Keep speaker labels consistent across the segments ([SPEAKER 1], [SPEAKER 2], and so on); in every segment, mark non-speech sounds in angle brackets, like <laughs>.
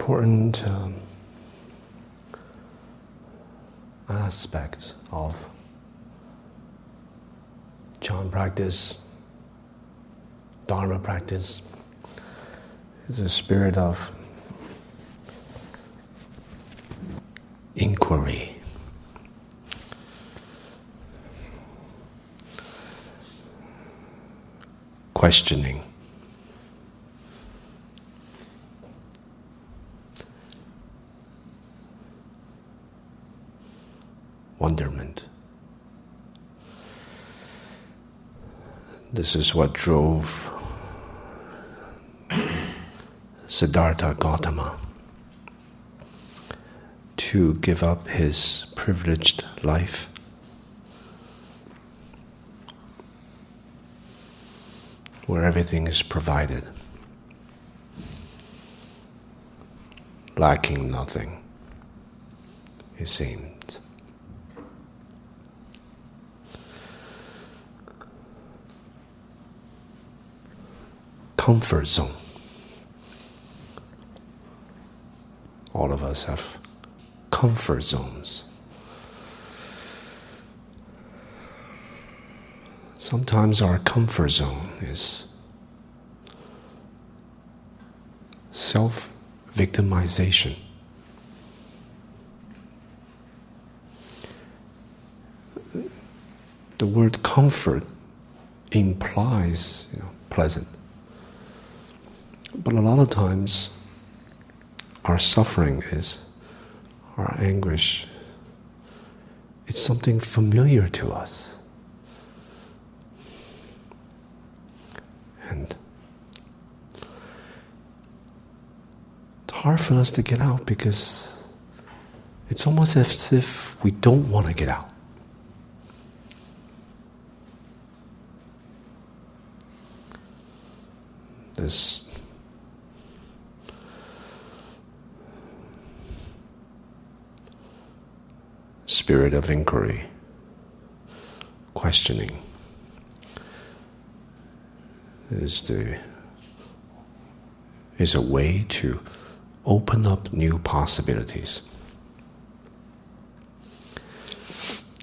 [SPEAKER 1] an important um, aspect of Chan practice, Dharma practice, is a spirit of inquiry. Questioning. wonderment. This is what drove Siddhartha Gautama to give up his privileged life. Where everything is provided, lacking nothing, it seems. Comfort zone. All of us have comfort zones. Sometimes our comfort zone is self victimization. The word comfort implies you know, pleasant. But a lot of times, our suffering is, our anguish, it's something familiar to us. And it's hard for us to get out because it's almost as if we don't want to get out. This spirit of inquiry, questioning, is the is a way to open up new possibilities.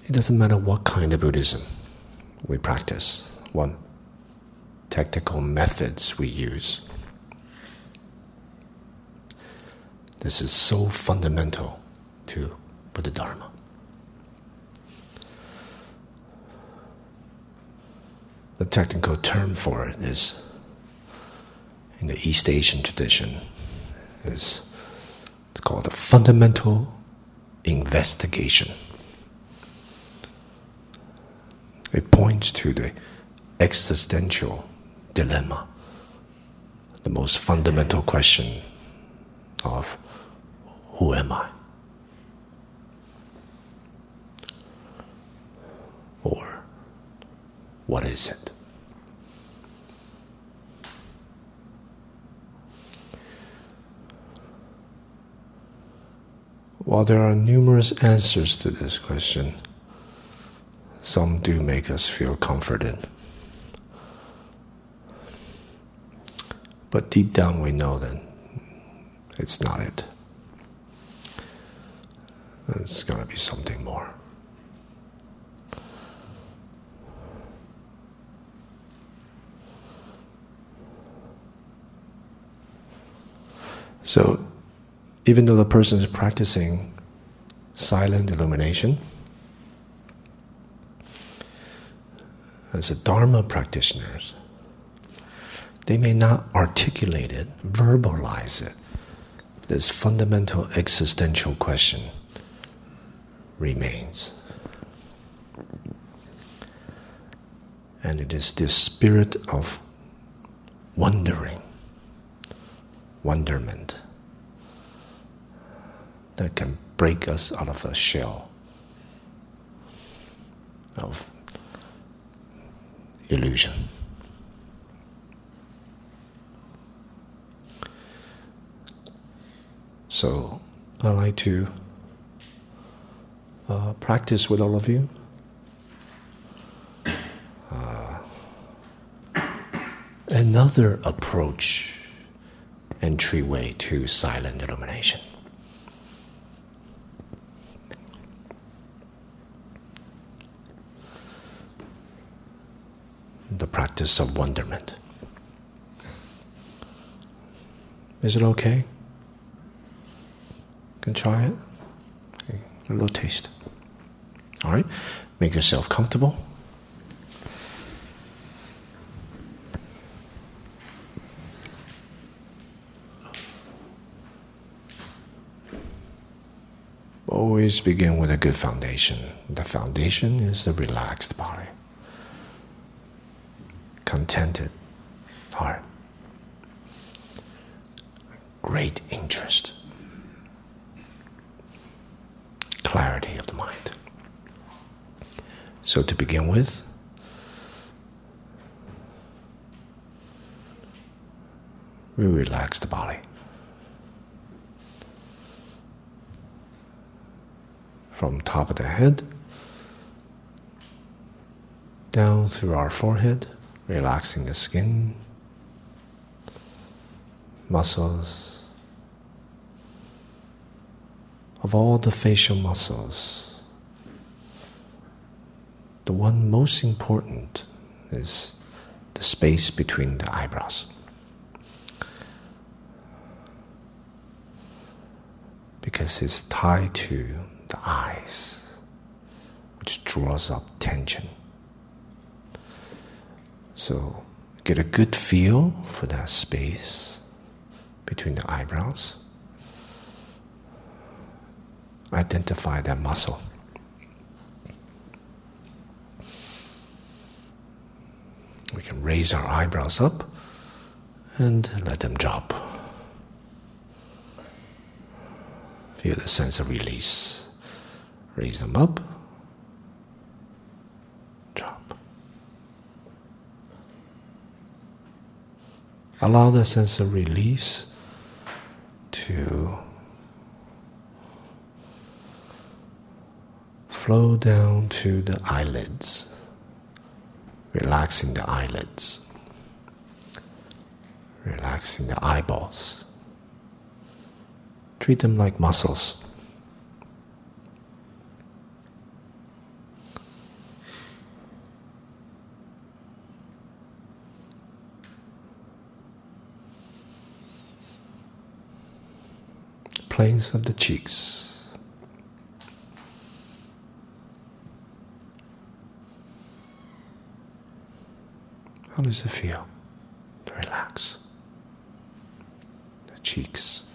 [SPEAKER 1] It doesn't matter what kind of Buddhism we practice, what technical methods we use. This is so fundamental to Buddha Dharma. The technical term for it is in the East Asian tradition is called a fundamental investigation. It points to the existential dilemma, the most fundamental question of who am I? Or what is it? While there are numerous answers to this question, some do make us feel comforted. But deep down, we know that it's not it. It's going to be something more. So, even though the person is practicing silent illumination, as a Dharma practitioners, they may not articulate it, verbalize it. This fundamental existential question remains. And it is this spirit of wondering wonderment that can break us out of a shell of illusion. So I like to uh, practice with all of you. Uh, another approach entryway to silent illumination. The practice of wonderment. Is it okay? Can try it? A little taste. All right? Make yourself comfortable. Always begin with a good foundation. The foundation is the relaxed body, contented heart, great interest, clarity of the mind. So, to begin with, we relax the body. From top of the head down through our forehead, relaxing the skin, muscles, of all the facial muscles the one most important is the space between the eyebrows. Because it's tied to the eyes, which draws up tension. So get a good feel for that space between the eyebrows. Identify that muscle. We can raise our eyebrows up and let them drop. Feel the sense of release. Raise them up, Allow the sense of release to flow down to the eyelids relaxing the eyelids, relaxing the eyeballs. Treat them like muscles. Planes of the cheeks. How does it feel relax? The cheeks.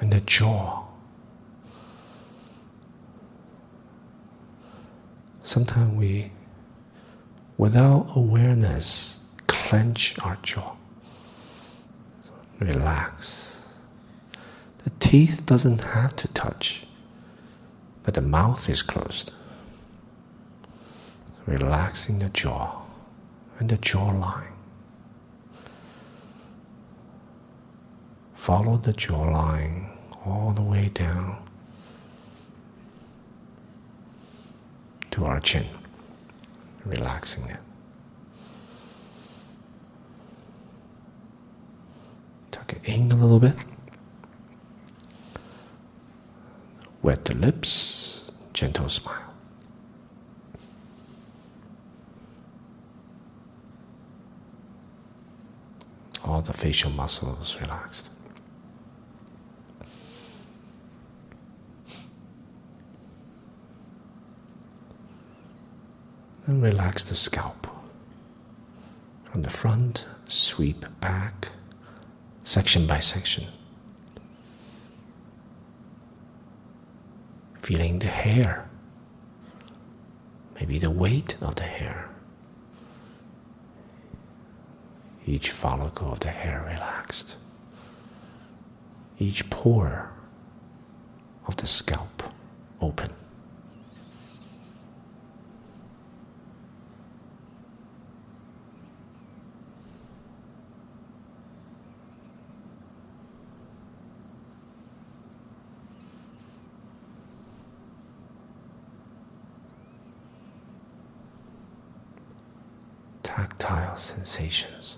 [SPEAKER 1] And the jaw. Sometimes we, without awareness, clench our jaw. Relax. The teeth doesn't have to touch but the mouth is closed. Relaxing the jaw and the jawline. Follow the jawline all the way down to our chin, relaxing it. It in a little bit. Wet the lips, gentle smile. All the facial muscles relaxed. And relax the scalp. From the front, sweep back, section by section. feeling the hair, maybe the weight of the hair. Each follicle of the hair relaxed, each pore of the scalp open. Tactile sensations.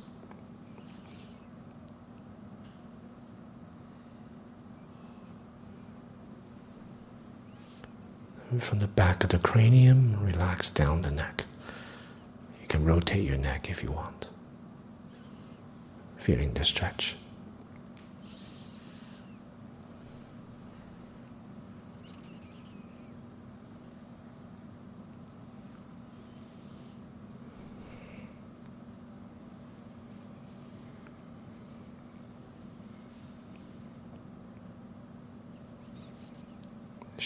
[SPEAKER 1] And from the back of the cranium, relax down the neck. You can rotate your neck if you want. Feeling the stretch.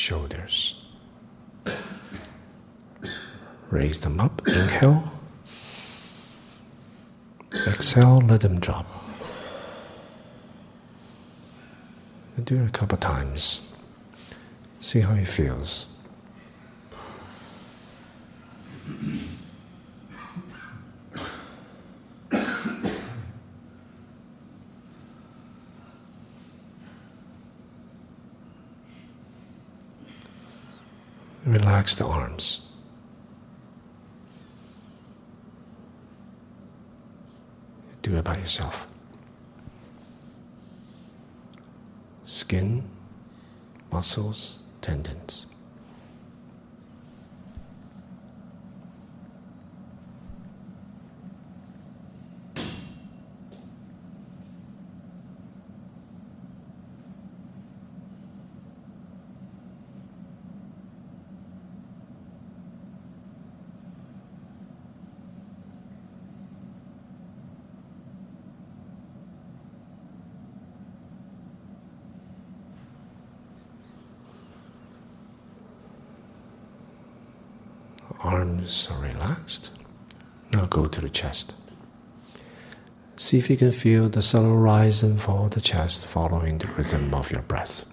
[SPEAKER 1] shoulders. Raise them up, inhale. Exhale, let them drop. Do it a couple times. See how it feels. <coughs> Relax the arms. By yourself. Skin, muscles, tendons. Arms are relaxed. Now go to the chest. See if you can feel the subtle rise and fall of the chest following the rhythm of your breath.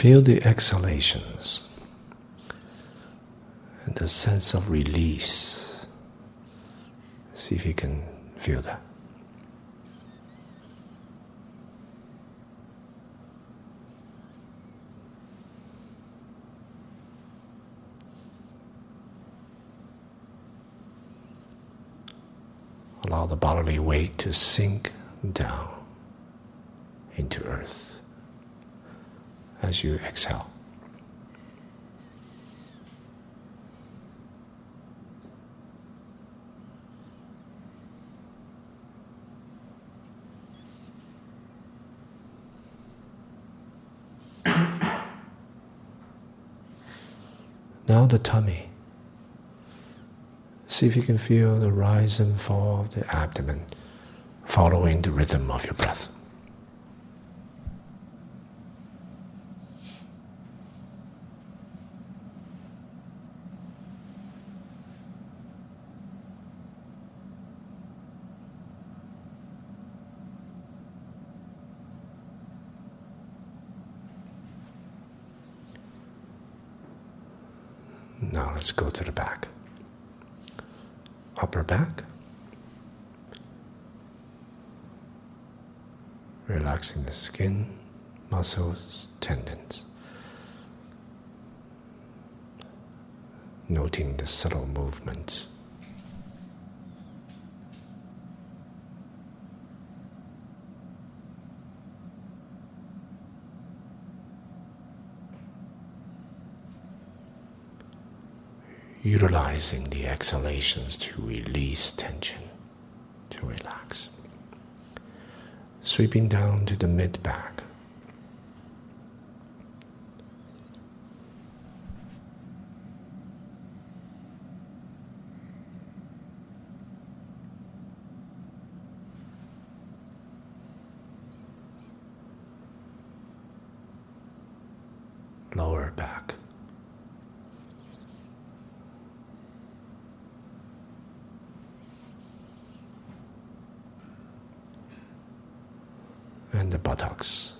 [SPEAKER 1] Feel the exhalations and the sense of release. See if you can feel that. Allow the bodily weight to sink down into earth as you exhale. Now the tummy. See if you can feel the rise and fall of the abdomen following the rhythm of your breath. Now let's go to the back. Upper back. Relaxing the skin, muscles, tendons. Noting the subtle movements. utilizing the exhalations to release tension, to relax. Sweeping down to the mid back. lower back. And the buttocks.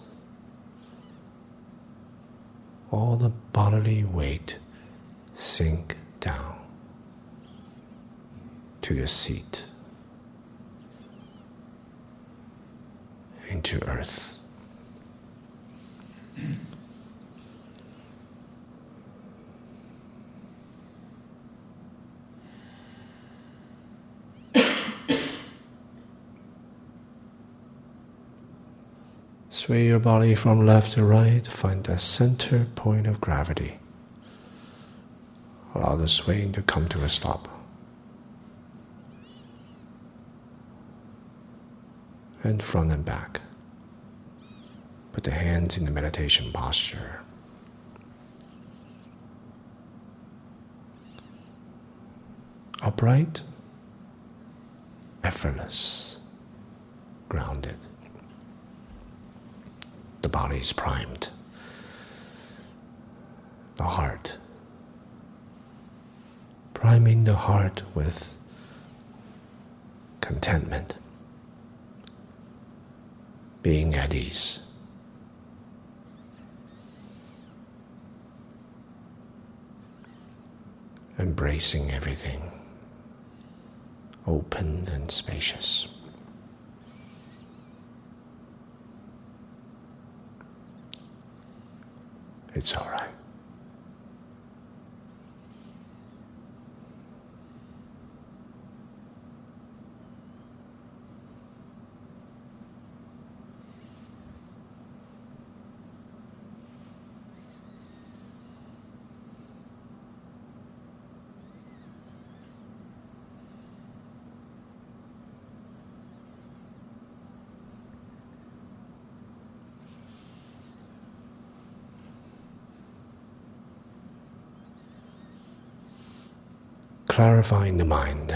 [SPEAKER 1] All the bodily weight sink down to your seat into earth. Sway your body from left to right, find the center point of gravity. Allow the swaying to come to a stop. And front and back. Put the hands in the meditation posture. Upright, effortless, grounded. Is primed. The heart. Priming the heart with contentment, being at ease. Embracing everything, open and spacious. It's all right. Clarifying the mind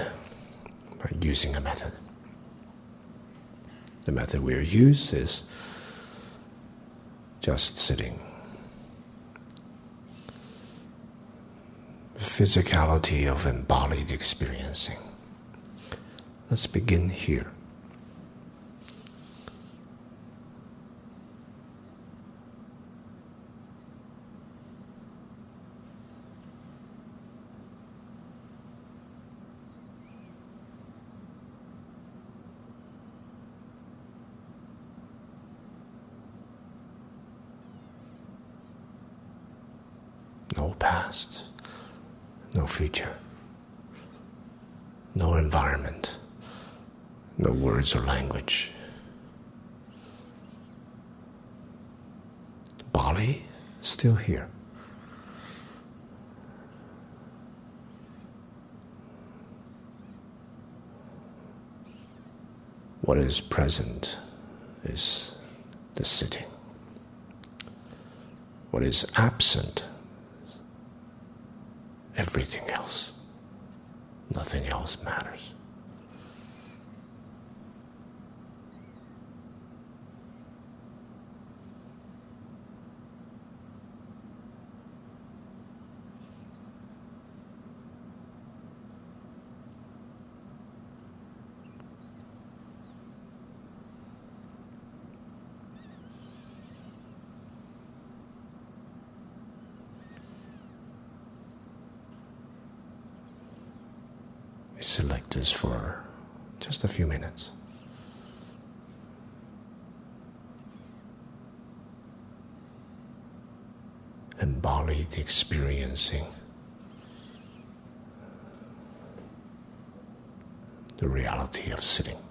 [SPEAKER 1] by using a method. The method we use is just sitting. The physicality of embodied experiencing. Let's begin here. no past, no future, no environment, no words or language. The body still here. What is present is the sitting. What is absent everything else. Nothing else matters. This for just a few minutes. Embodied experiencing the reality of sitting.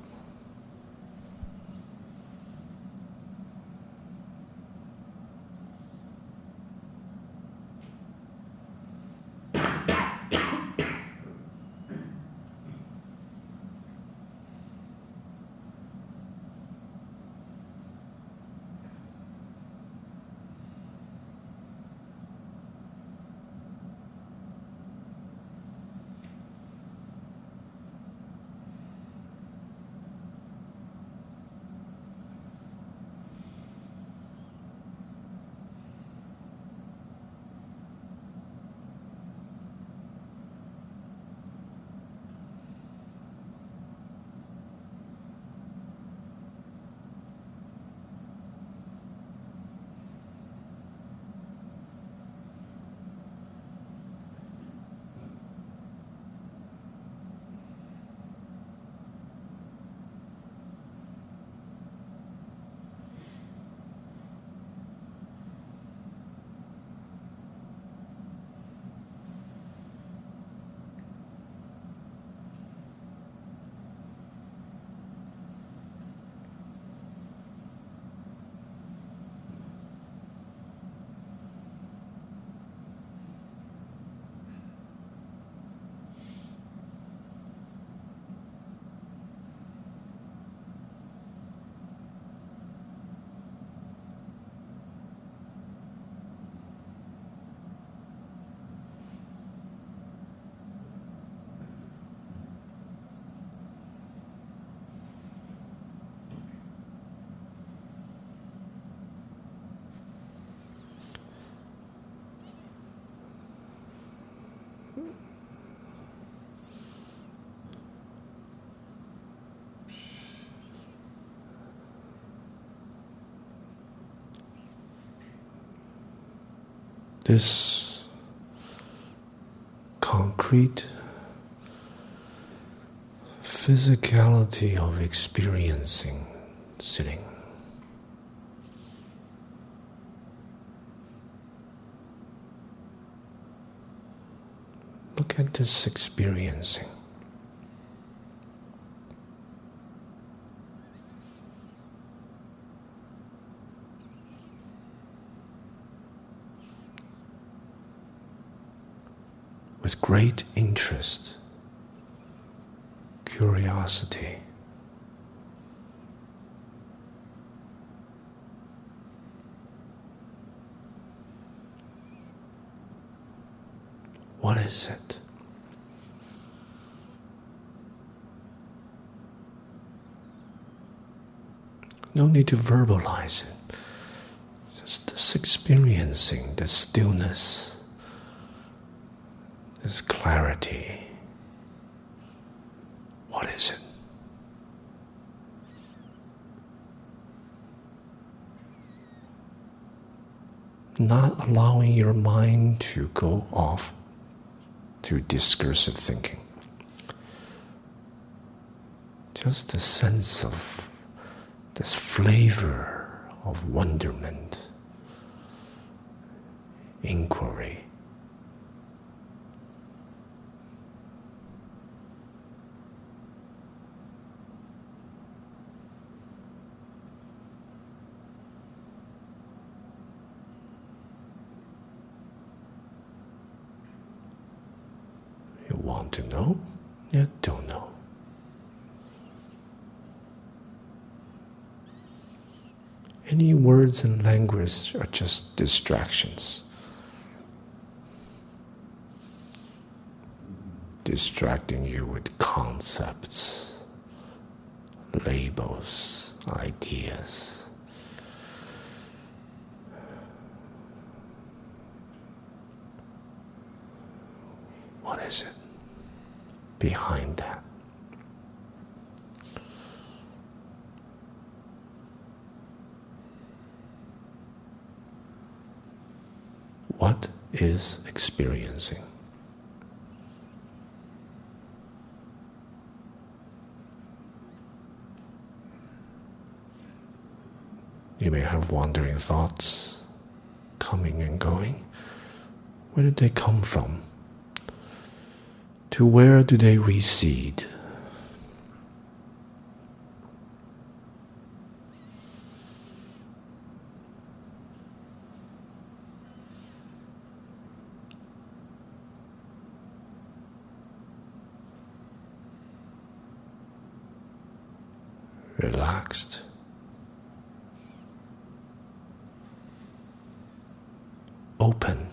[SPEAKER 1] This concrete physicality of experiencing sitting. Look at this experiencing. With great interest, curiosity. What is it? No need to verbalize it. Just experiencing, the stillness, this clarity. What is it? Not allowing your mind to go off through discursive thinking. Just a sense of this flavor of wonderment, inquiry. You want to know, yet don't know. Any words and language are just distractions. Distracting you with concepts, labels, ideas. What is it behind that? What is experiencing? You may have wandering thoughts coming and going. Where did they come from? To where do they recede? Relaxed. Open.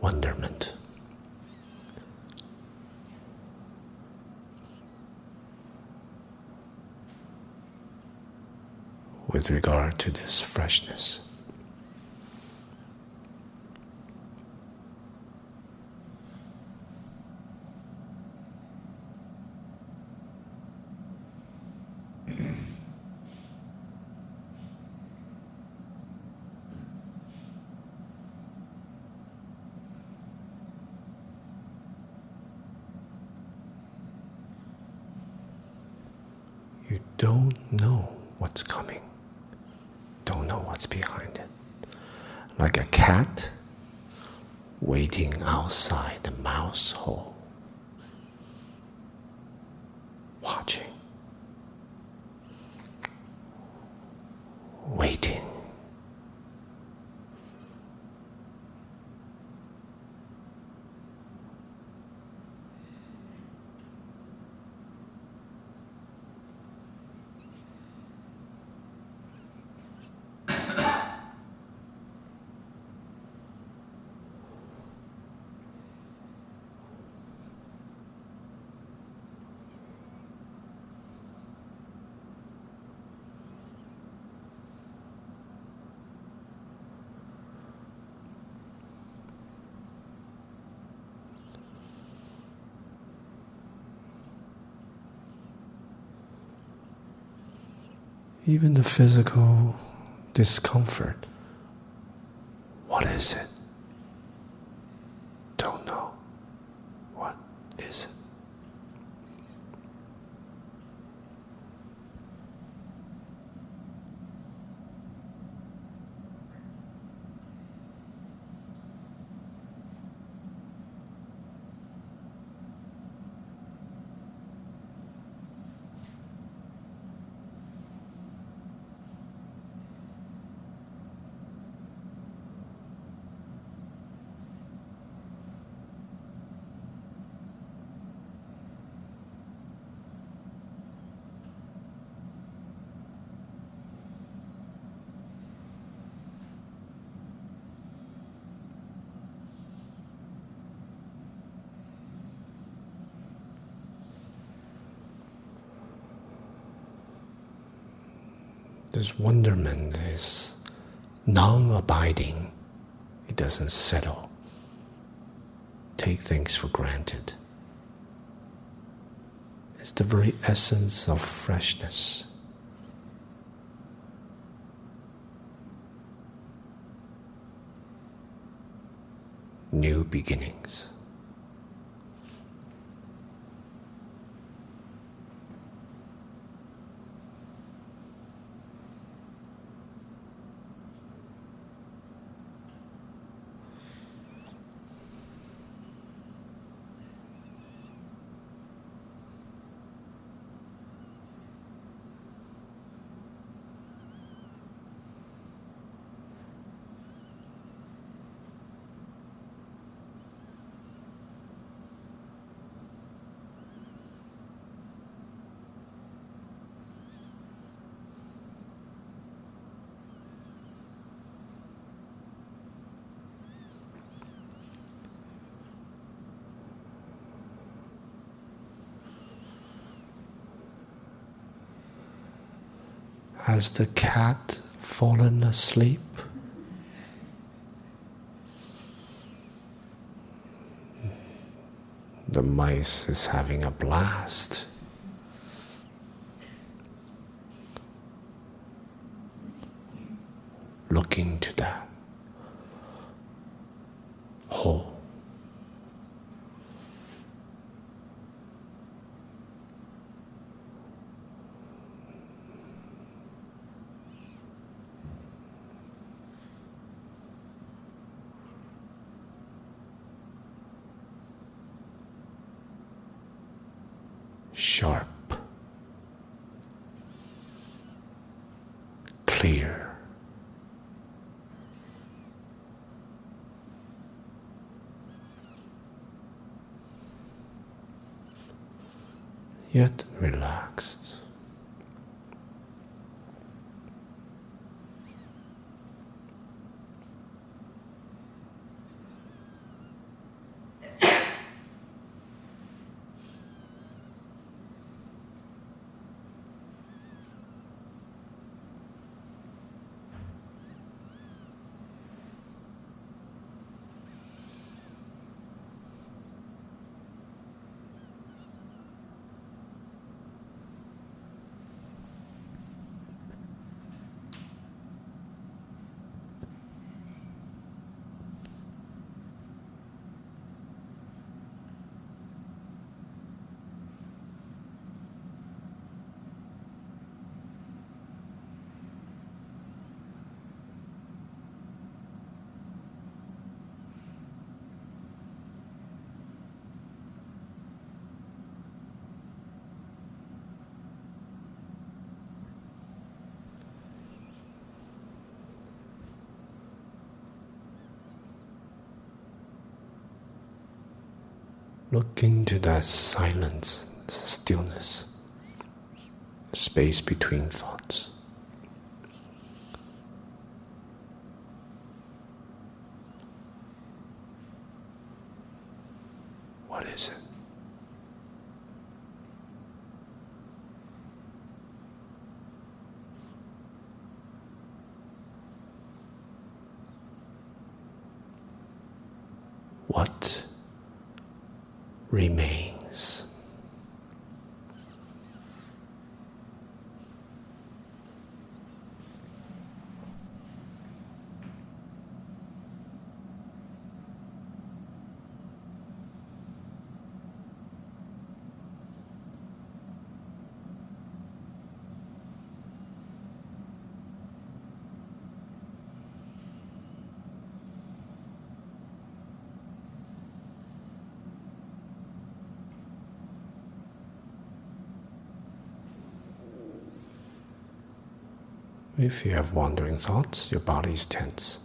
[SPEAKER 1] Wonderment. With regard to this freshness. Even the physical discomfort. What is it? Don't know. What is it? This wonderment is non abiding, it doesn't settle, take things for granted. It's the very essence of freshness. New beginnings. Has the cat fallen asleep? The mice is having a blast. Look into that hole. Sharp, clear, yet relaxed. Look into that silence, stillness, space between thoughts. What is it? What remains? If you have wandering thoughts, your body is tense.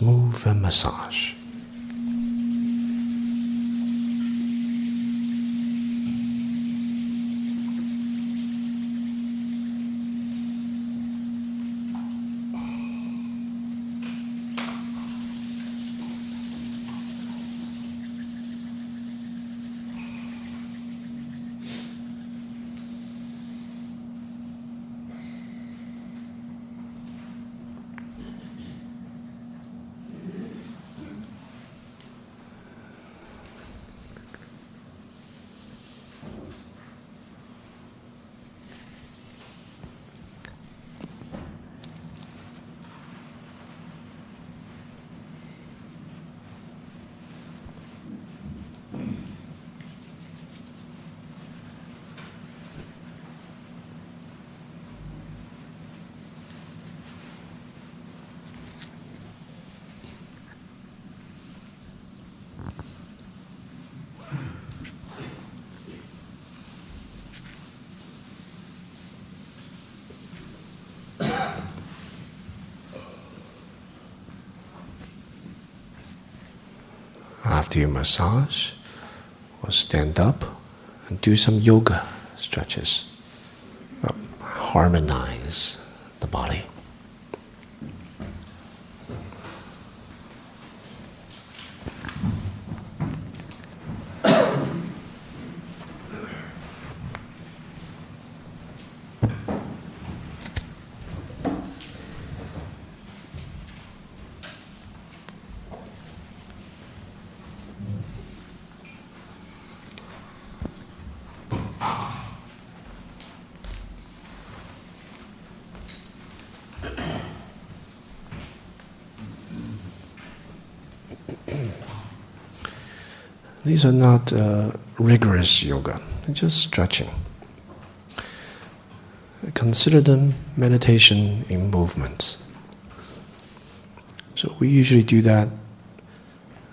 [SPEAKER 1] Move and massage. After you massage, or stand up and do some yoga stretches. Harmonize the body. These are not uh, rigorous yoga, they're just stretching. Consider them meditation in movements. So we usually do that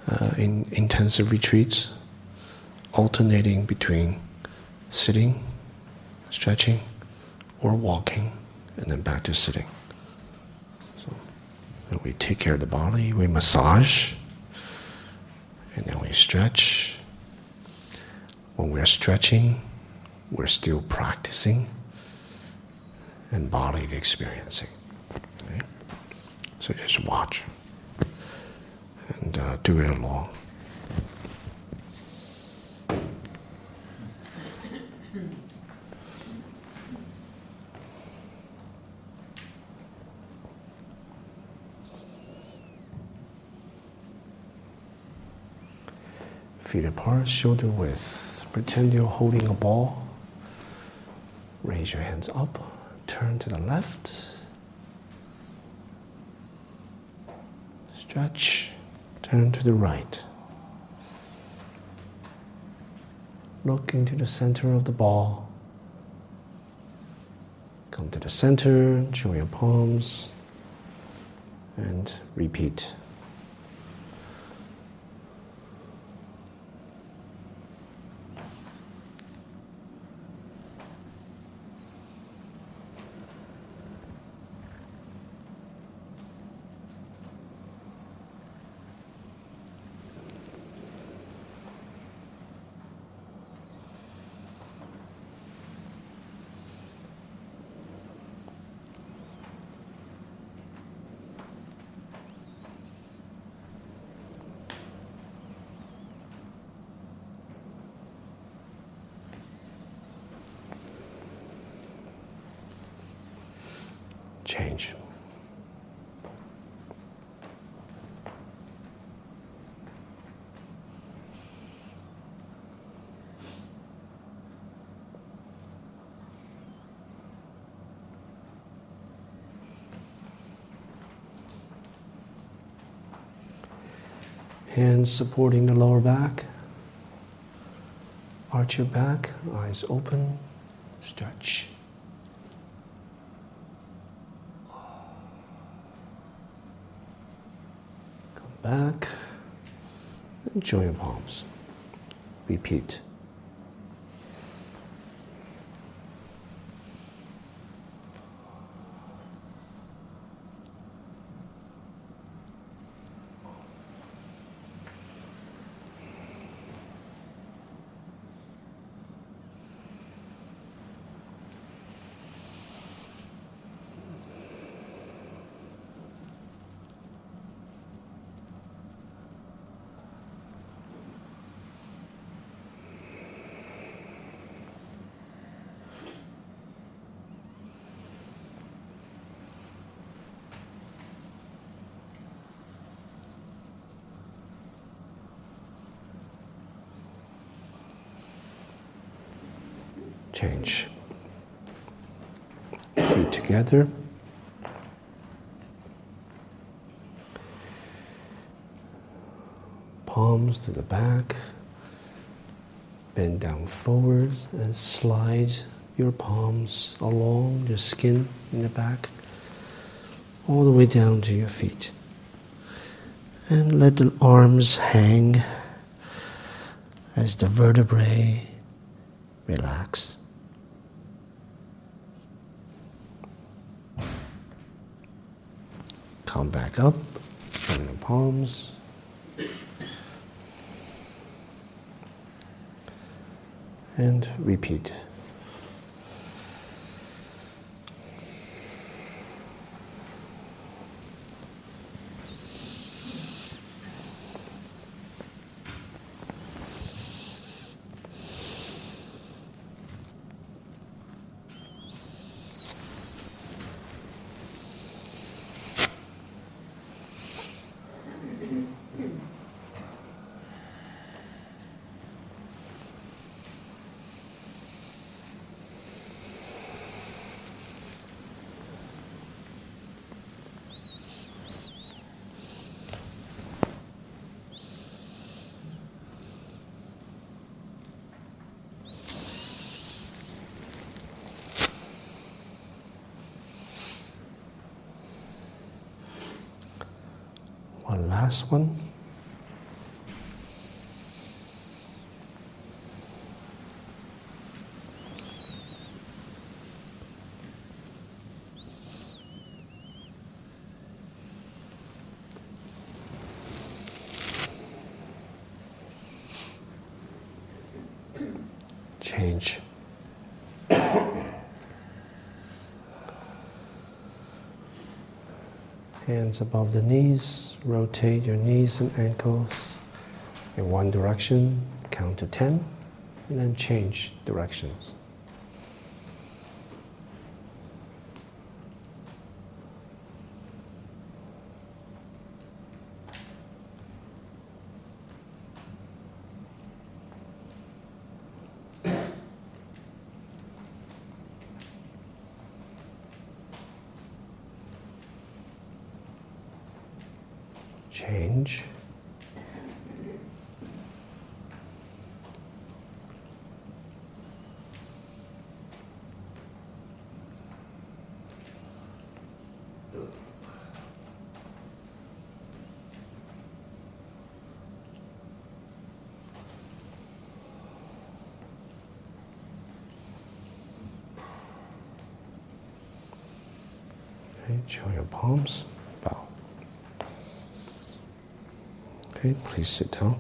[SPEAKER 1] uh, in intensive retreats, alternating between sitting, stretching, or walking, and then back to sitting. So we take care of the body, we massage, stretch. When we're stretching, we're still practicing and body experiencing. Okay? So just watch and uh, do it along. Feet apart, shoulder width. Pretend you're holding a ball. Raise your hands up, turn to the left. Stretch, turn to the right. Look into the center of the ball. Come to the center, show your palms, and repeat. change. Hands supporting the lower back. Arch your back, eyes open, stretch. Come back and join your palms. Repeat. change. Feet together. Palms to the back. Bend down forward and slide your palms along your skin in the back, all the way down to your feet. And let the arms hang as the vertebrae relax. Come back up, join the palms. And repeat. One last one. Change. Hands above the knees, rotate your knees and ankles in one direction, count to 10, and then change directions. change. Okay, show your palms. Bow. Okay, please sit down.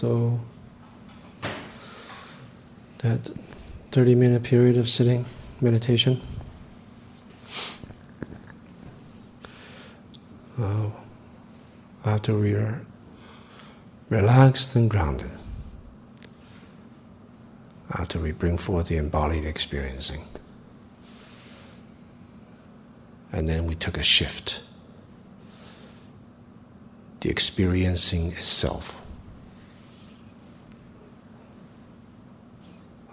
[SPEAKER 1] So that 30 minute period of sitting meditation. Uh, after we are relaxed and grounded, after we bring forth the embodied experiencing, and then we took a shift, the experiencing itself.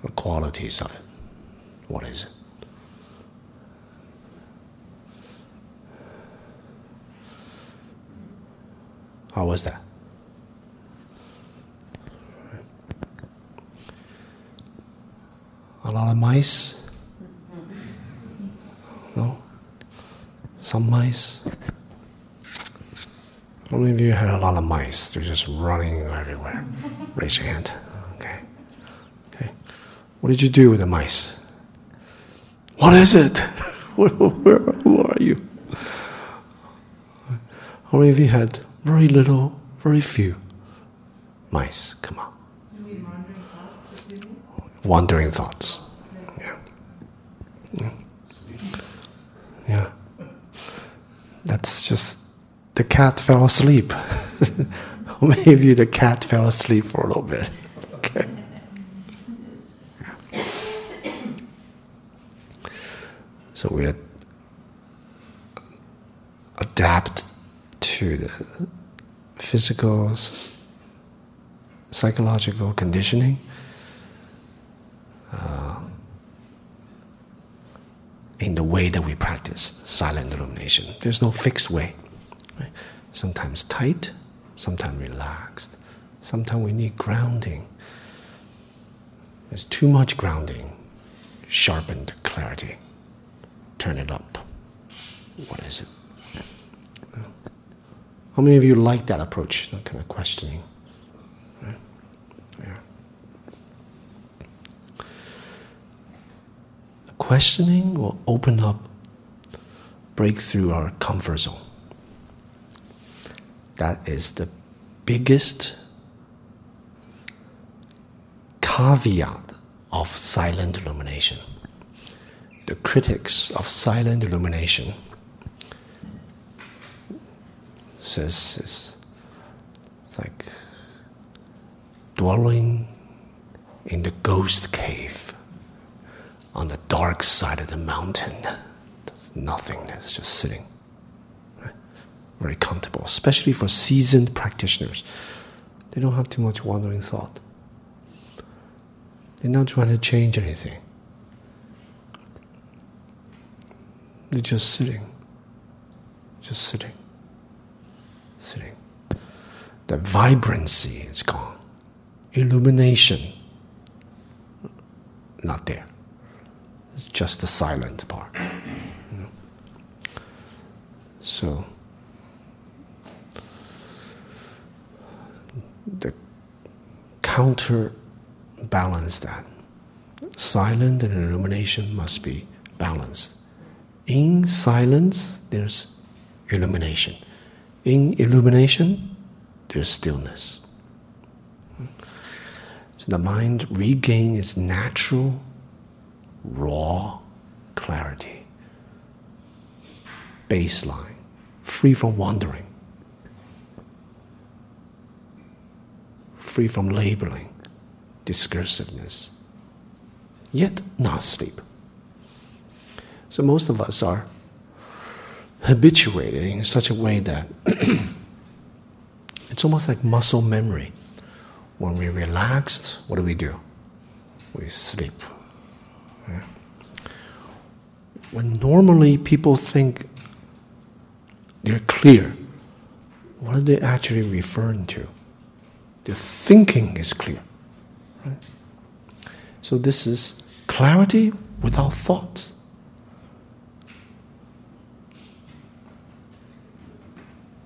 [SPEAKER 1] the qualities of it. What is it? How was that? A lot of mice? No? Some mice? How many of you had a lot of mice? They're just running everywhere. Raise your hand. What did you do with the mice? What is it? <laughs> Where, where, who are you? How many of you had very little, very few mice? Come on. Wandering thoughts. Yeah. Yeah. Yeah. That's just the cat fell asleep. <laughs> How many of you the cat fell asleep for a little bit? Okay. So we adapt to the physical, psychological conditioning. Uh, in the way that we practice silent illumination, there's no fixed way. Right? Sometimes tight, sometimes relaxed. Sometimes we need grounding. There's too much grounding, sharpened clarity turn it up. What is it? How many of you like that approach, that kind of questioning? Yeah. Questioning will open up, break through our comfort zone. That is the biggest caveat of silent illumination the critics of silent illumination says it's, like dwelling in the ghost cave on the dark side of the mountain. There's nothingness, just sitting. Very comfortable, especially for seasoned practitioners. They don't have too much wandering thought. They're not trying to change anything. They're just sitting. Just sitting. Sitting. The vibrancy is gone. Illumination, not there. It's just the silent part. You know? So, the counterbalance that silent and illumination must be balanced in silence, there's illumination. In illumination, there's stillness. So the mind regains its natural, raw clarity, baseline, free from wandering, free from labeling, discursiveness, yet not sleep. So most of us are habituated in such a way that <clears throat> it's almost like muscle memory. When we're relaxed, what do we do? We sleep. Yeah. When normally people think they're clear, what are they actually referring to? Their thinking is clear. Right? So this is clarity without thoughts.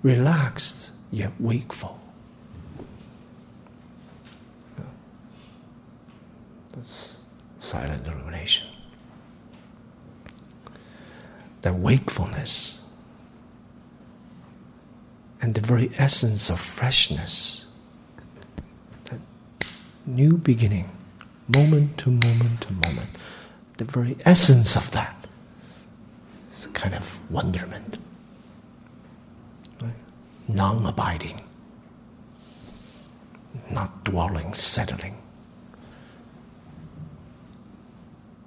[SPEAKER 1] Relaxed yet wakeful. That's silent illumination. That wakefulness and the very essence of freshness, that new beginning, moment to moment to moment, the very essence of that is a kind of wonderment? Non abiding, not dwelling, settling.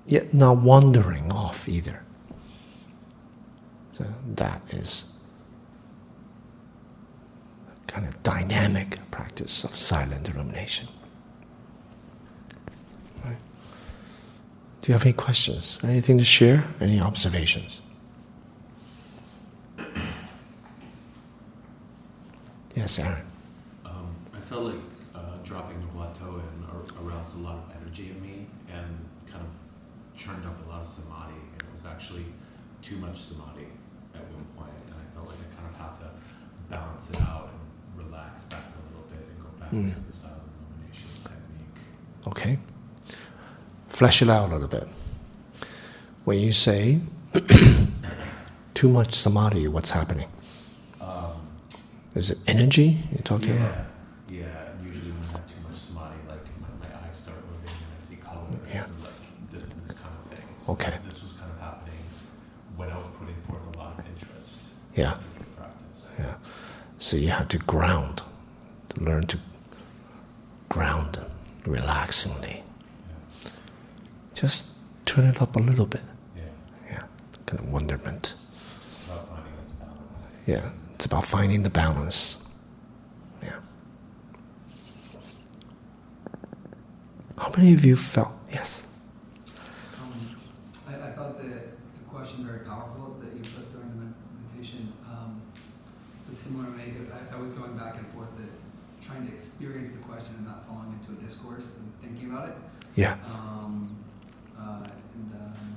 [SPEAKER 1] Yet not wandering off either. So that is a kind of dynamic practice of silent illumination. Do you have any questions? Anything to share? Any observations? Yes, Aaron.
[SPEAKER 2] Um, I felt like uh, dropping the plateau and ar- aroused a lot of energy in me and kind of churned up a lot of samadhi. And it was actually too much samadhi at one point, and I felt like I kind of had to balance it out and relax back a little bit and go back
[SPEAKER 1] Mm.
[SPEAKER 2] to the silent illumination technique.
[SPEAKER 1] Okay. Flesh it out a little bit. When you say <clears throat> too much samadhi, what's happening? Is it energy you're talking about?
[SPEAKER 2] yeah, yeah. Usually when I have too much samadhi, like my, my eyes start moving and I see colors
[SPEAKER 1] Yeah.
[SPEAKER 2] and like this this kind of thing. So
[SPEAKER 1] Okay.
[SPEAKER 2] This, this was kind of happening when I was putting forth a lot of interest
[SPEAKER 1] Yeah.
[SPEAKER 2] practice.
[SPEAKER 1] Yeah. So you have to ground, to learn to ground relaxingly.
[SPEAKER 2] Yeah.
[SPEAKER 1] Just turn it up a little bit.
[SPEAKER 2] Yeah.
[SPEAKER 1] Yeah. Kind of wonderment.
[SPEAKER 2] About finding this balance.
[SPEAKER 1] Yeah. It's about finding the balance. Yeah. How many of you felt? Yes.
[SPEAKER 3] Um, I, I thought the, the question very powerful that you put during the med- meditation. Um, but similar to me, I, I was going back and forth, that trying to experience the question and not falling into a discourse and thinking about it.
[SPEAKER 1] Yeah.
[SPEAKER 3] Um, uh, and um,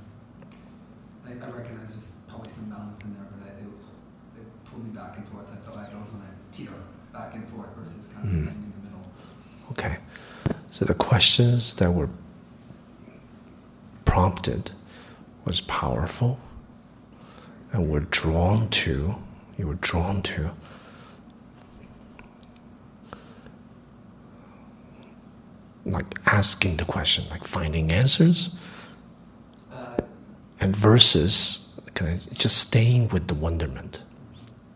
[SPEAKER 3] I, I recognize there's probably some balance in there, but I, it, it pulled me back and forth. I felt like I was on a teeter back and forth versus kind of
[SPEAKER 1] Mhm.
[SPEAKER 3] standing in the middle.
[SPEAKER 1] Okay. So the that were prompted was powerful and were drawn to, you were drawn to like asking the question, like finding answers,
[SPEAKER 3] Uh,
[SPEAKER 1] and versus kind of just staying with the wonderment,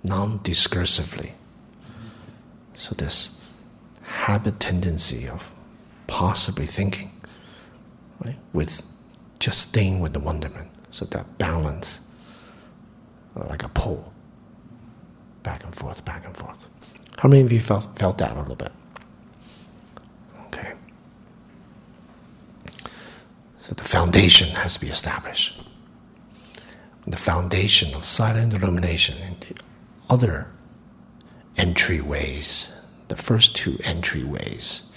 [SPEAKER 1] non-discursively. So this habit tendency of possibly thinking, right, with just staying with the wonderment. So that balance, uh, like a pole, back and forth, back and forth. How many of you felt felt that a little bit? Okay. So the foundation has to be established. The foundation of silent illumination and the other entryways, the first two entryways,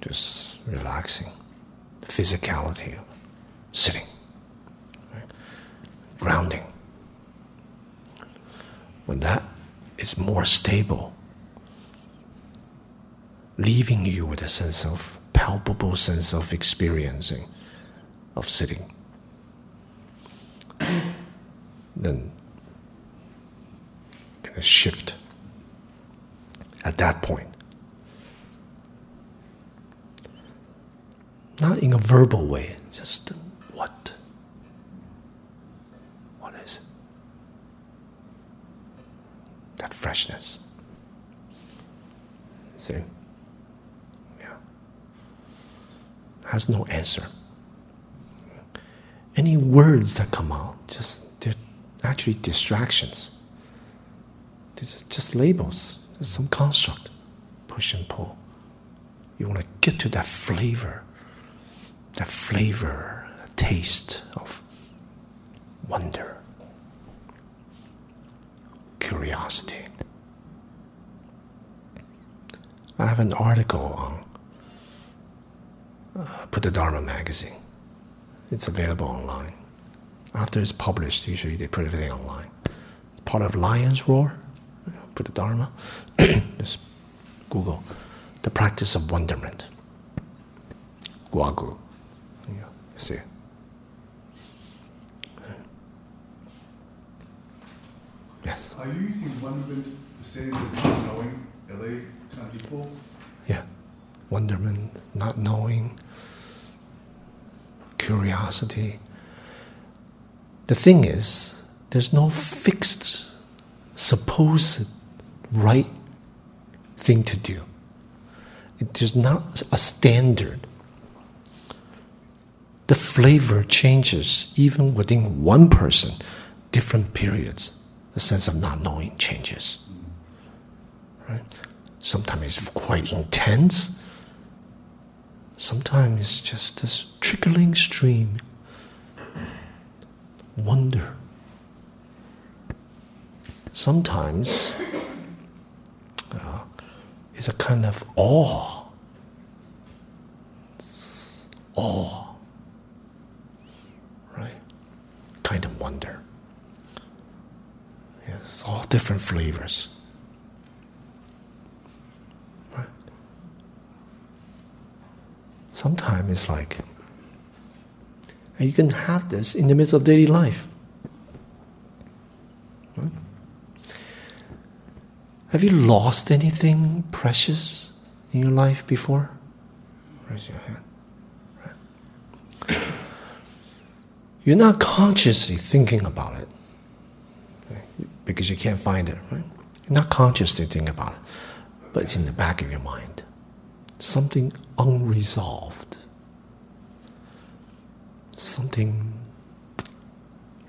[SPEAKER 1] just relaxing, the physicality of sitting, right? grounding. When that is more stable, leaving you with a sense of palpable sense of experiencing, of sitting. <clears throat> then kind of shift at that point. Not in a verbal way, just what? What is? That freshness. See? Yeah. Has no answer. Any words that come out, just they're actually distractions. They're just, just labels, just some construct, push and pull. You want to get to that flavor, that flavor, the taste of wonder, curiosity. I have an article on uh, Buddhadharma magazine. It's available online. After it's published, usually they put everything online. Part of Lion's Roar, Buddhadharma. <clears throat> Just Google the practice of wonderment. Guo Gu. See. Yes.
[SPEAKER 4] Are you using wonderment the same as not knowing LA kind of people?
[SPEAKER 1] Yeah. Wonderment, not knowing, curiosity. The thing is, there's no fixed, supposed right thing to do. It, there's not a standard. The flavor changes even within one person, different periods. The sense of not knowing changes. Right? Sometimes it's quite intense. Sometimes it's just this trickling stream. Wonder. Sometimes uh, it's a kind of awe. Awe. Right? Kind of wonder. Yes, all different flavors. Right? Sometimes it's like, and you can have this in the midst of daily life. Right? Have you lost anything precious in your life before? Raise your hand. Right. You're not consciously thinking about it because you can't find it, right? You're not consciously thinking about it, but it's in the back of your mind. Something unresolved. Something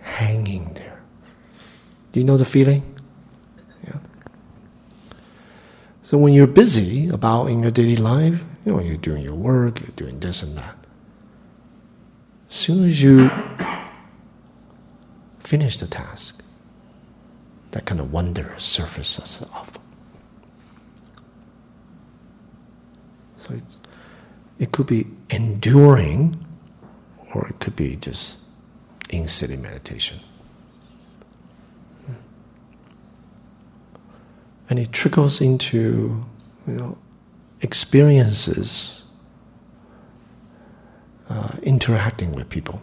[SPEAKER 1] hanging there. Do you know the feeling? Yeah. So when you're busy about in your daily life, you know, you're doing your work, you're doing this and that. As soon as you finish the task, that kind of wonder surfaces up. So it could be enduring, or it could be just in sitting meditation. And it trickles into you know, experiences uh, interacting with people.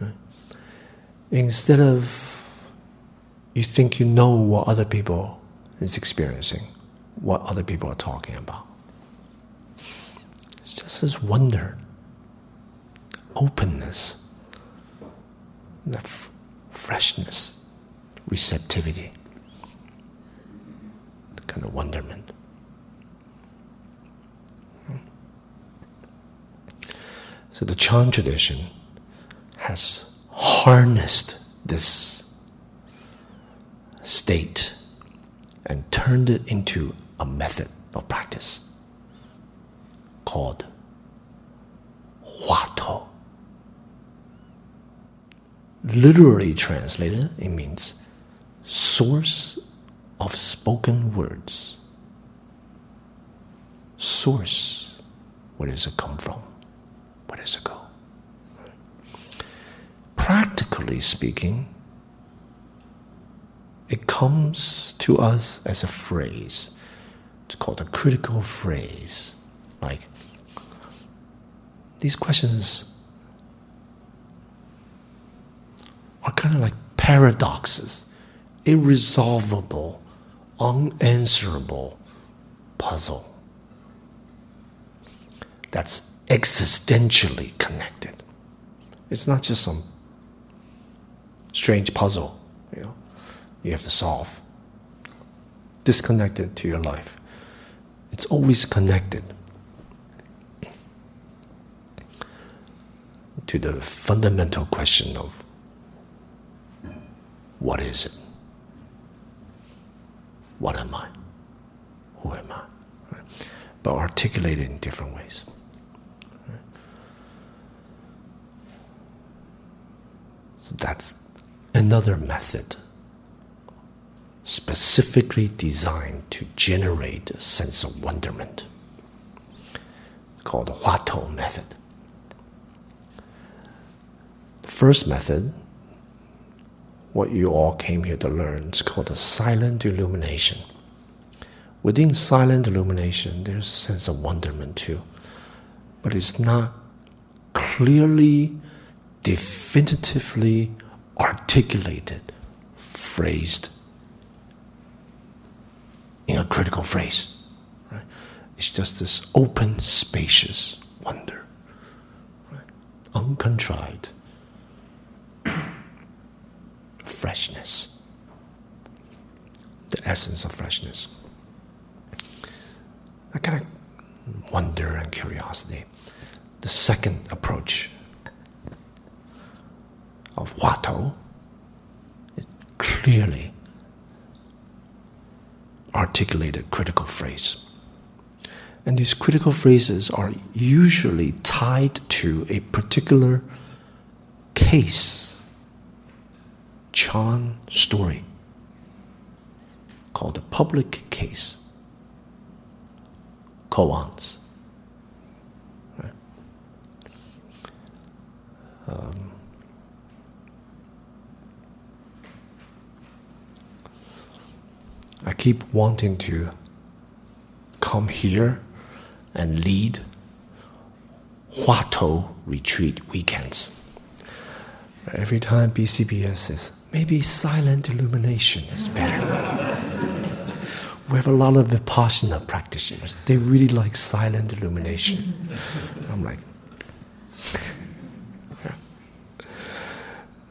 [SPEAKER 1] Right? Instead of you think you know what other people is experiencing, what other people are talking about. It's just this wonder, openness, that f- freshness, receptivity, kind of wonderment. So the Chan tradition has harnessed this state and turned it into a method of practice called Huatou. Literally translated, it means source of spoken words. Source, where does it come from? Where does it go? Practically speaking, it comes to us as a phrase. It's called a critical phrase. Like, these questions are kind of like paradoxes, irresolvable, unanswerable puzzle that's existentially connected. It's not just some strange puzzle, you know, you have to solve. Disconnected to your life. It's always connected to the fundamental question of what is it? What am I? Who am I? But articulated in different ways. Right? So that's another method specifically designed to generate a sense of wonderment called the Huatou method. The first method, what you all came here to learn, is called the silent illumination. Within silent illumination, there's a sense of wonderment too, but it's not clearly, definitively articulated, phrased in a critical phrase. Right? It's just this open, spacious wonder, right? uncontrived freshness, the essence of freshness. That kind of wonder and curiosity. The second approach of Huatou is clearly articulated critical phrase. And these critical phrases are usually tied to a particular case, Chan story, called the public case, koans. Right? Um, I keep wanting to come here and lead Huatou retreat weekends. Every time BCBS says, maybe silent illumination is better. we have a lot of Vipassana practitioners. They really like silent illumination. I'm like, <laughs>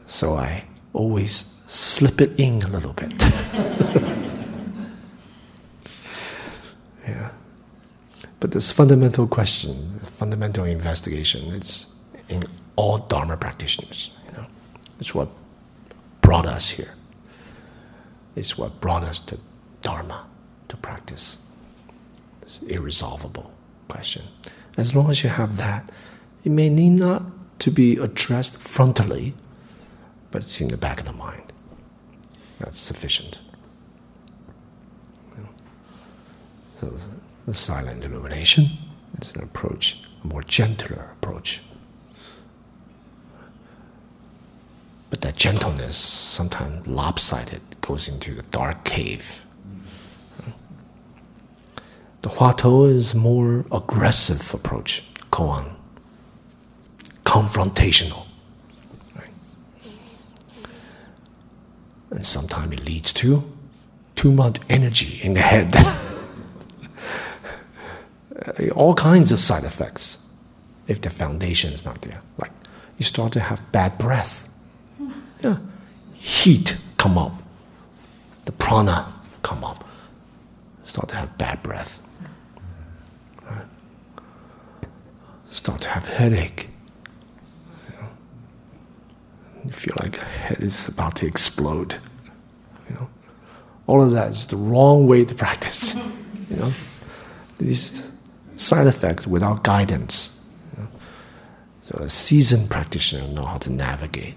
[SPEAKER 1] so I always slip it in a little bit. <laughs> yeah. But this fundamental question, fundamental investigation, it's in all Dharma practitioners. You know, it's what brought us here. It's what brought us to Dharma to practice. It's irresolvable question. As long as you have that, it may need not to be addressed frontally, but it's in the back of the mind. That's sufficient. So the silent illumination is an approach, a more gentler approach. But that gentleness, sometimes lopsided, goes into the dark cave. The Huatou is more aggressive approach, koan, confrontational. And sometimes it leads to too much energy in the head. <laughs> Uh, all kinds of side effects if the foundation is not there. Like you start to have bad breath. Yeah. Heat come up. The prana come up. Start to have bad breath. Right? Start to have headache. You, know? you feel like the head is about to explode. You know? All of that is the wrong way to <laughs> practice. You know? These side effects without guidance. So a seasoned practitioner know how to navigate,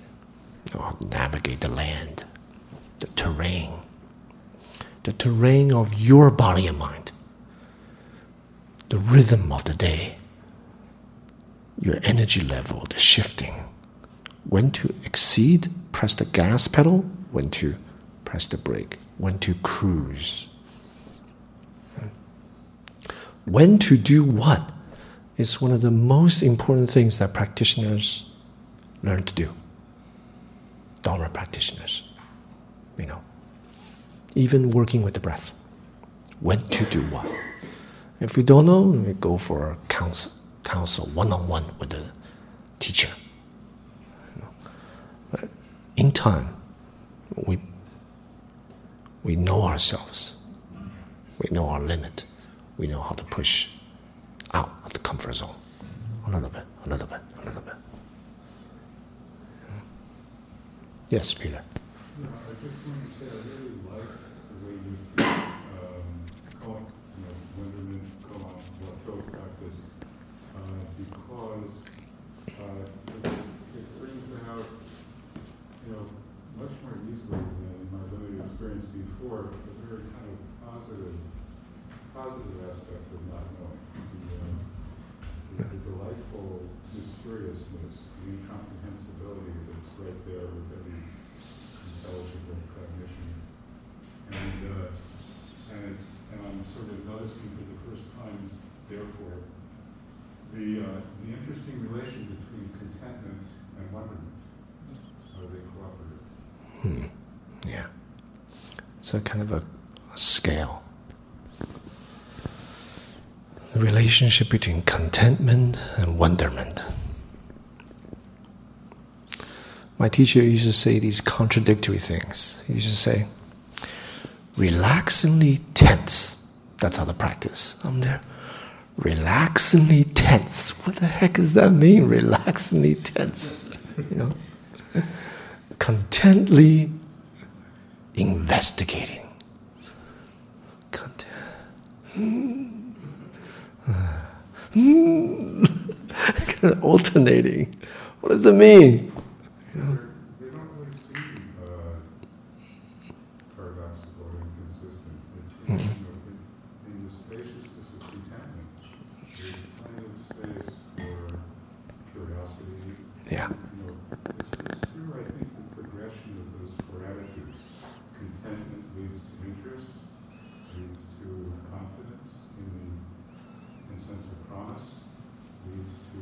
[SPEAKER 1] know how to navigate the land, the terrain, the terrain of your body and mind, the rhythm of the day, your energy level, the shifting. When to exceed, press the gas pedal, when to press the brake, when to cruise. When to do what is one of the most important things that practitioners learn to do. Dharma practitioners. You know, even working with the breath, when to do what. If we don't know, we go for counsel, counsel one-on-one with the teacher. You know. In time, we we know ourselves. We know our limit. We know how to push out of the comfort zone. A little bit, a little bit, a little bit. Yes, Peter.
[SPEAKER 5] No, I just want to say I really like the way you um, call, you know, wonderment Koan Huatou practice uh, because uh, it, it brings out, you know, much more easily than in my limited experience before, a very kind of positive, positive aspect of not knowing. The, uh, the, delightful mysteriousness, the incomprehensibility that's right there with every intelligible cognition. And, uh, and it's, and I'm sort of noticing for the first time, therefore, the, uh, the interesting relation between contentment and wonderment. Are they cooperative?
[SPEAKER 1] Hmm. Yeah. So kind of a, a scale. The relationship between contentment and wonderment. My teacher used to say these contradictory things. He used to say, relaxingly tense. That's how the practice. I'm there. Relaxingly tense. What the heck does that mean? Relaxingly tense. You know? Contently investigating. Content. Hmm. <laughs> kind of alternating. What does it mean?
[SPEAKER 5] They're- They don't really seem uh, paradoxical or inconsistent. It's, you know, in, in the spaciousness of contentment, there's plenty of space for curiosity.
[SPEAKER 1] Yeah.
[SPEAKER 5] You know, it's, it's through, I think, the progression of those four attitudes. Contentment leads to interest, leads to confidence in the in sense of promise, leads to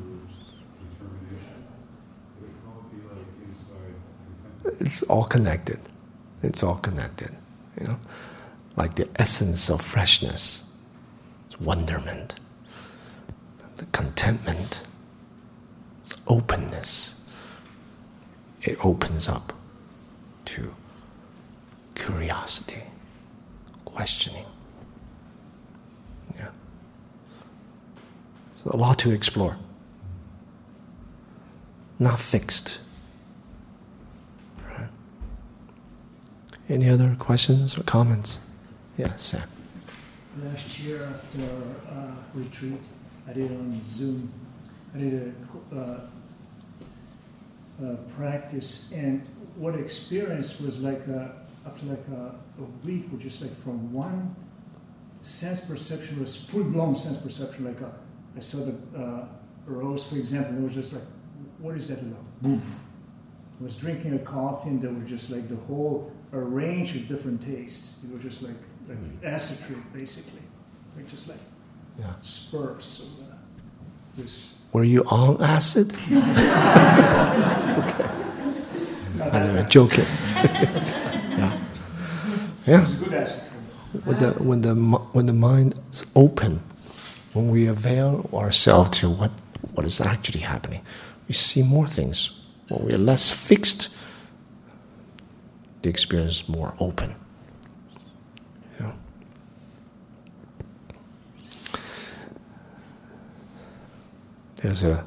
[SPEAKER 5] determination. It can all be like inside contentment.
[SPEAKER 1] It's all connected. All connected. You know, like the essence of freshness, it's wonderment. The contentment, it's openness. It opens up to curiosity, questioning. Yeah. So a lot to explore. Not fixed. Right. Any other questions or comments? Yeah, Sam.
[SPEAKER 6] Last year after uh, retreat, I did on Zoom. I did a uh, uh, practice, and what experience was like uh after like a, a week, which is like from one sense perception was full blown sense perception. Like uh, I saw the uh, rose, for example, and it was just like, what is that? Boom. I was drinking a coffee, and there was just like the whole a range of different tastes. It was just like like acid trip, basically, like just like
[SPEAKER 1] Yeah.
[SPEAKER 6] spurts of uh, this.
[SPEAKER 1] Were you on acid? <laughs>
[SPEAKER 6] Uh,
[SPEAKER 1] I'm joking. <laughs> yeah. Yeah.
[SPEAKER 6] good acid trip.
[SPEAKER 1] When the, when, the, when the mind is open, when we avail ourselves to what, what is actually happening, we see more things. When we are less fixed, the experience more open. There's a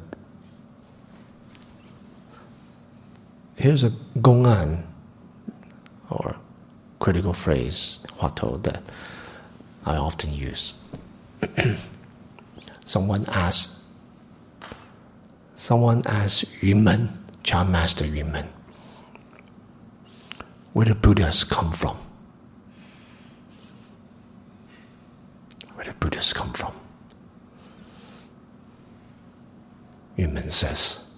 [SPEAKER 1] here's a gong'an or critical phrase, huatou, that I often use. <clears throat> someone asked someone asked Yunmen, Chan Master Yunmen, where the Buddhas come from? Where the Buddhas come from? Yunmen says,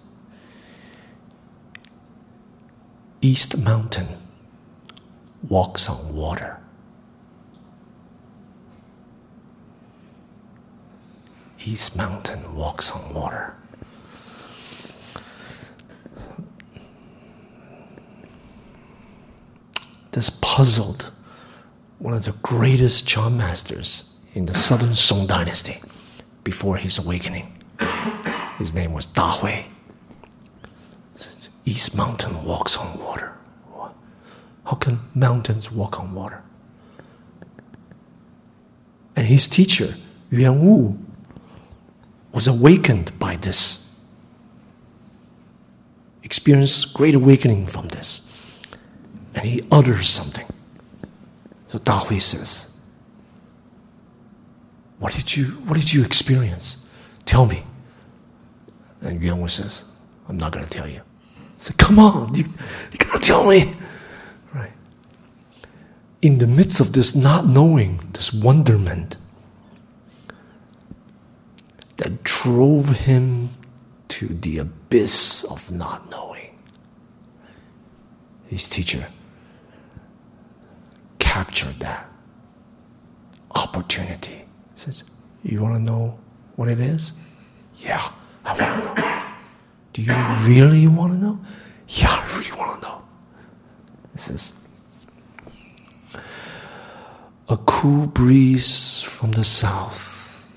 [SPEAKER 1] East Mountain walks on water. East Mountain walks on water. Puzzled one of the greatest Chan masters in the southern Song dynasty before his awakening. His name was Da Hui. East Mountain walks on water. How can mountains walk on water? And his teacher, Yuan Wu, was awakened by this, experienced great awakening from this. And he utters something. So Da Hui says, What did you what did you experience? Tell me. And Yuan Wu says, I'm not gonna tell you. I said, Come on, you, you gotta tell me. Right. In the midst of this not knowing, this wonderment that drove him to the abyss of not knowing, his teacher captured that opportunity. He says, You want to know what it is? Yeah, I want to know. Do you really want to know? Yeah, I really want to know. He says, A cool breeze from the south.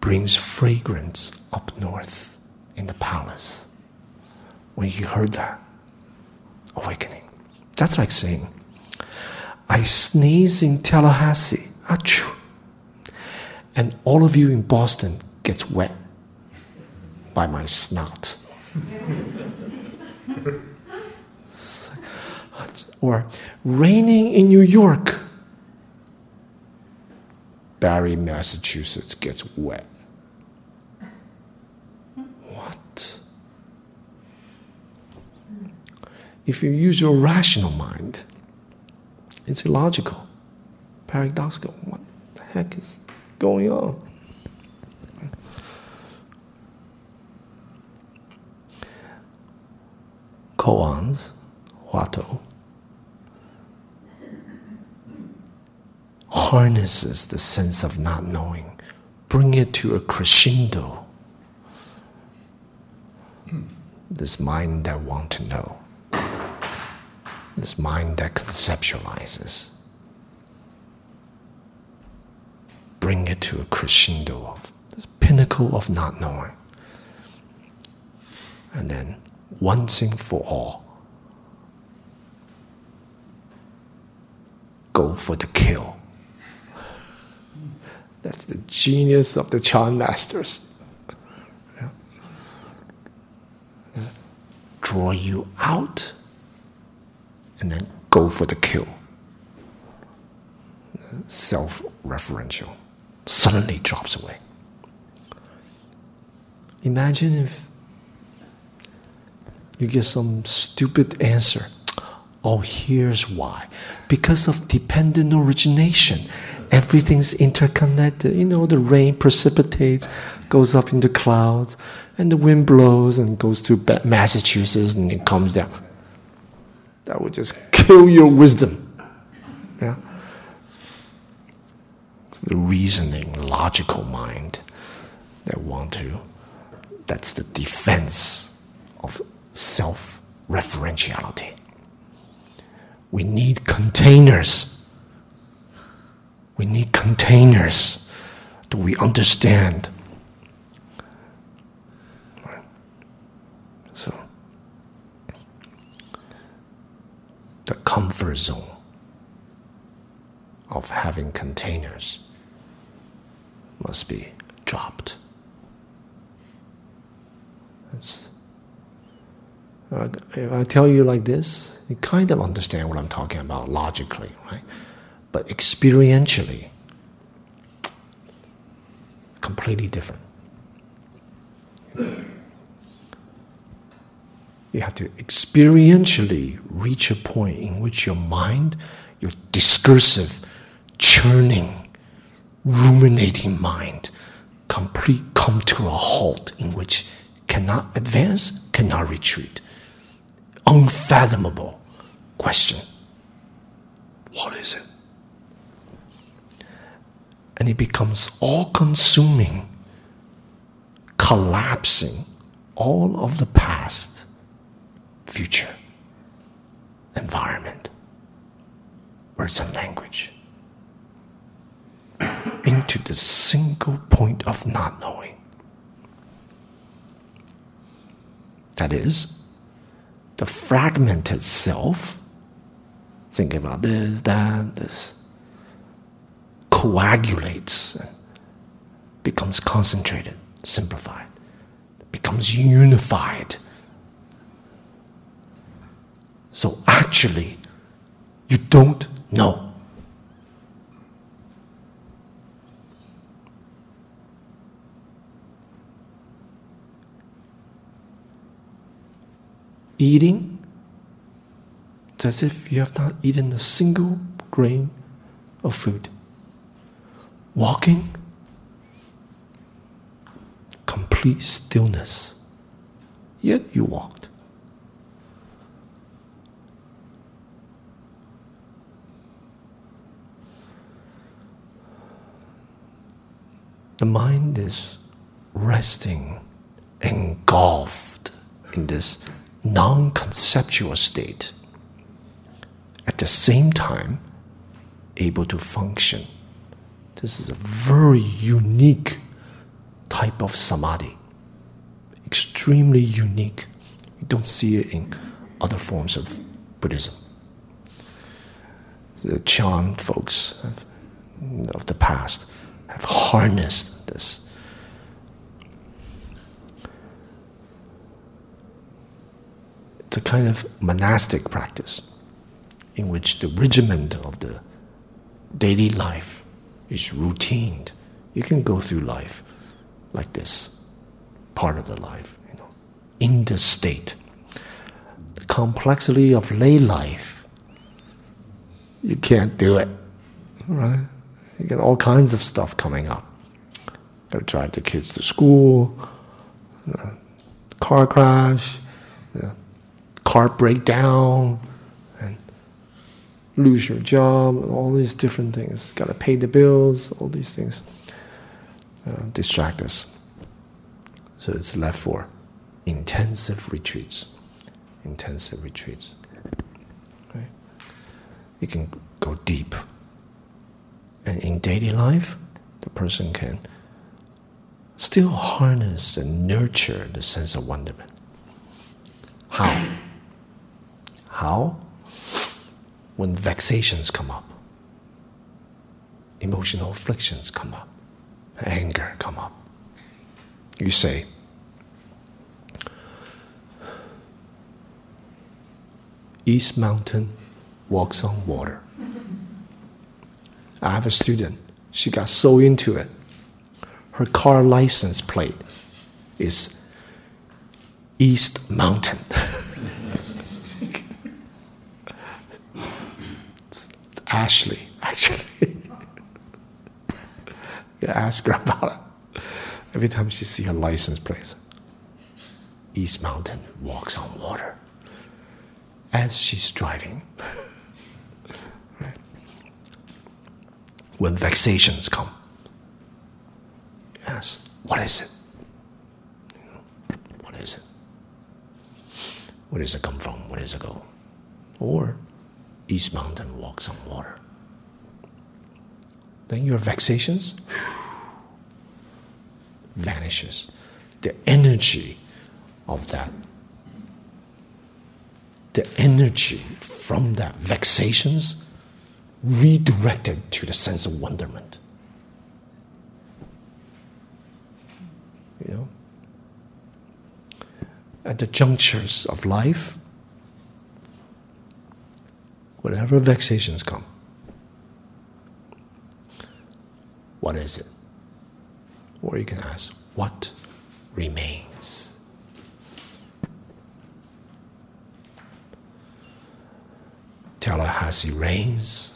[SPEAKER 1] Brings fragrance up north in the palace when he heard that awakening. That's like saying, I sneeze in Tallahassee, achoo, and all of you in Boston gets wet by my snot. <laughs> or raining in New York, Barre, Massachusetts gets wet. If you use your rational mind, it's illogical, paradoxical. What the heck is going on? Koans, Huatou, harnesses the sense of not knowing, bring it to a crescendo. This mind that want to know this mind that conceptualizes. Bring it to a crescendo of this pinnacle of not knowing. And then, once and for all, go for the kill. <laughs> That's the genius of the Chan masters. Yeah. Draw you out and then go for the kill. Self referential suddenly drops away. Imagine if you get some stupid answer. Oh, here's why. Because of dependent origination. Everything's interconnected. You know, the rain precipitates, goes up into clouds, and the wind blows and goes to Massachusetts and it comes down that would just kill your wisdom. Yeah? The reasoning, logical mind that want to, that's the defense of self referentiality. We need containers. We need containers. Do we understand? So, the comfort zone of having containers must be dropped. Uh, if I tell you like this, you kind of understand what I'm talking about logically, right? But experientially, completely different. You have to experientially reach a point in which your mind, your discursive, churning, ruminating mind, complete come to a halt in which cannot advance, cannot retreat. Unfathomable question. What is it? And it becomes all consuming, collapsing all of the past, future, environment, words and language into the single point of not knowing. That is, the fragmented self, thinking about this, that, this, coagulates and becomes concentrated, simplified, becomes unified. So actually, you don't know. Eating, it's as if you have not eaten a single grain of food. Walking, complete stillness. Yet you walked. The mind is resting, engulfed in this non conceptual state, at the same time, able to function. This is a very unique type of samadhi, extremely unique. You don't see it in other forms of Buddhism. The Chan folks of the past have harnessed this. It's a kind of monastic practice in which the regiment of the daily life is routine. You can go through life like this, part of the life, you know, in the state. The complexity of lay life, you can't do it, right? You get all kinds of stuff coming up. Got to drive the kids to school, car crash, car breakdown, and lose your job, all these different things. Got to pay the bills, all these things uh, distract us. So it's left for intensive retreats. Intensive retreats. Right? You can go deep. And in daily life, the person can still harness and nurture the sense of wonderment. How? How? When vexations come up, emotional afflictions come up, anger come up. You say, East Mountain walks on water. I have a student, she got so into it. Her car license plate is East Mountain. <laughs> Ashley, actually. <laughs> you ask her about it. Every time she see her license plate, East Mountain walks on water as she's driving. When vexations come, yes, what is it? What is it? Where does it come from? Where does it go? Or East Mountain walks on water. Then your vexations vanishes. The energy of that the energy from that vexations redirected to the sense of wonderment. You know? At the junctures of life, whatever vexations come, what is it? Or you can ask, what remains? Tallahassee rains.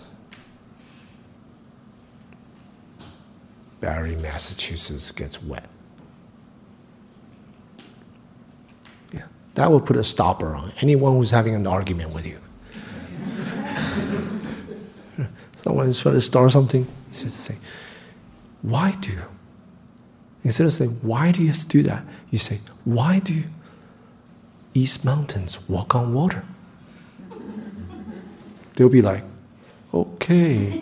[SPEAKER 1] Barre, Massachusetts gets wet. Yeah, that will put a stopper on anyone who's having an argument with you. <laughs> Someone is trying to start something, Instead of say, why do you? Instead of saying, why do you have to do that? You say, why do you East Mountains walk on water? They'll be like, okay.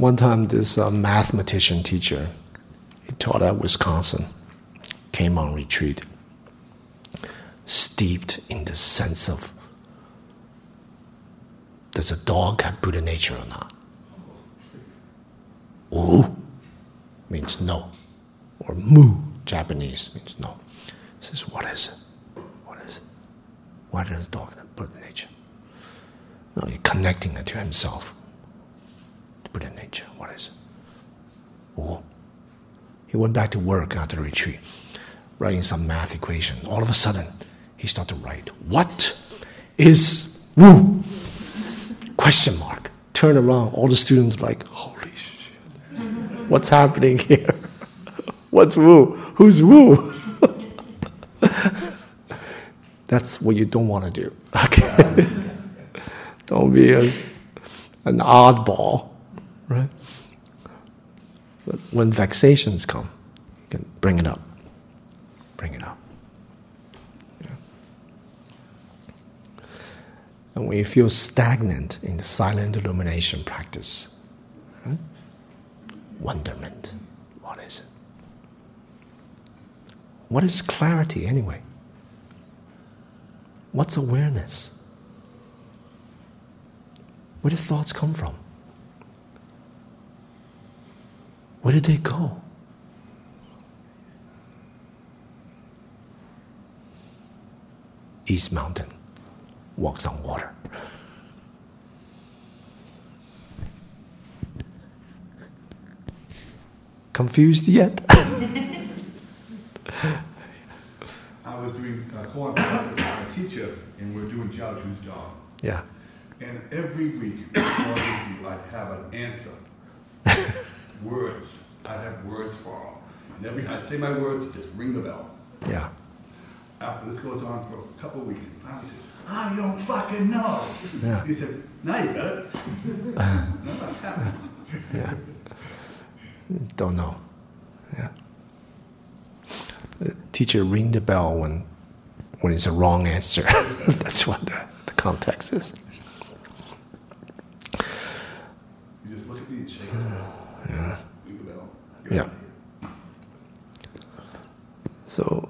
[SPEAKER 1] One time, this uh, mathematician teacher, he taught at Wisconsin, came on retreat, steeped in the sense of does a dog have Buddha nature or not? Wu means no. Or mu, Japanese, means no. He says, what is it? What is it? Why does dog have Buddha nature? No, you're connecting it to himself. Nature, what is it? He went back to work after the retreat, writing some math equation. All of a sudden, he started to write, What is Wu? Question mark. Turn around, all the students like, holy shit. What's happening here? <laughs> What's Wu? Who's Wu? <laughs> That's what you don't want to do. <laughs> Okay. don't be as an oddball, right? But when vexations come, you can bring it up. Bring it up. Yeah. And when you feel stagnant in the silent illumination practice, right? wonderment, what is it? What is clarity anyway? What's awareness? Where do thoughts come from? Where did they go? East Mountain walks on water. Confused yet? <laughs>
[SPEAKER 4] I was doing uh, koan practice with my teacher, and we are doing Zhaozhou's job.
[SPEAKER 1] yeah.
[SPEAKER 4] And every week, before I review, I'd have an answer. Words. I'd have words for him. And every time I'd say my words, just ring the bell.
[SPEAKER 1] Yeah.
[SPEAKER 4] After this goes on for a couple of weeks, he finally said, I don't fucking know.
[SPEAKER 1] Yeah.
[SPEAKER 4] He said, now you got it. <laughs>
[SPEAKER 1] Yeah. Don't know. Yeah. The teacher ring the bell when when it's a wrong answer. <laughs> That's what the, the context is.
[SPEAKER 4] You just look at me and shake his head.
[SPEAKER 1] Yeah.
[SPEAKER 4] Ring the bell. Get
[SPEAKER 1] Yeah.
[SPEAKER 4] out of here.
[SPEAKER 1] So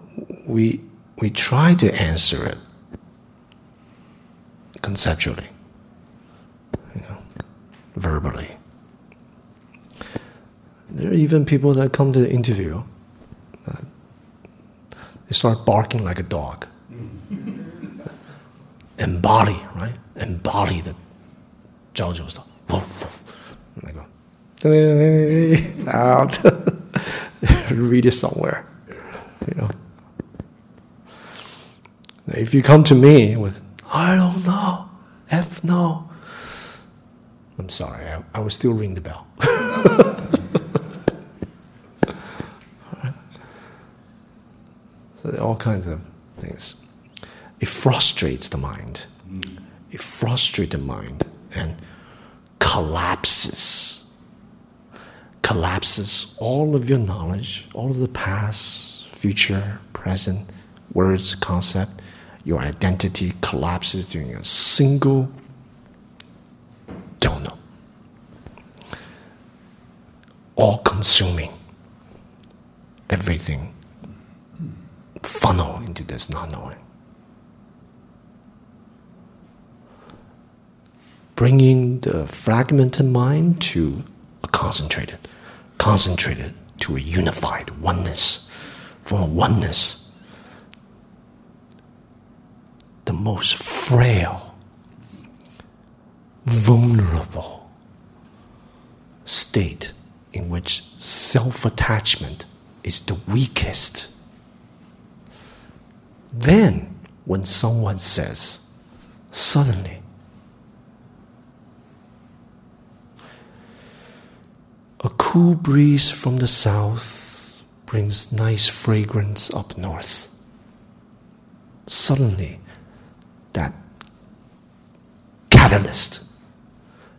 [SPEAKER 1] we we try to answer it conceptually, you know, verbally. There are even people that come to the interview. Uh, they start barking like a dog. <laughs> Embody, right? Embody the Zhao stuff. Woof, woof. And I go, <laughs> out. <laughs> Read it somewhere. You know. If you come to me with, I don't know, F no, I'm sorry, I, I will still ring the bell. <laughs> So there are all kinds of things. It frustrates the mind. Hmm. It frustrates the mind and collapses. Collapses all of your knowledge, all of the past, future, present, words, concept, your identity collapses during a single don't know. All consuming. Everything funnel into this not knowing. Bringing the fragmented mind to a concentrated, concentrated to a unified oneness. From a oneness, the most frail, vulnerable state in which self attachment is the weakest. Then, when someone says, suddenly, a cool breeze from the south brings nice fragrance up north. Suddenly, that catalyst,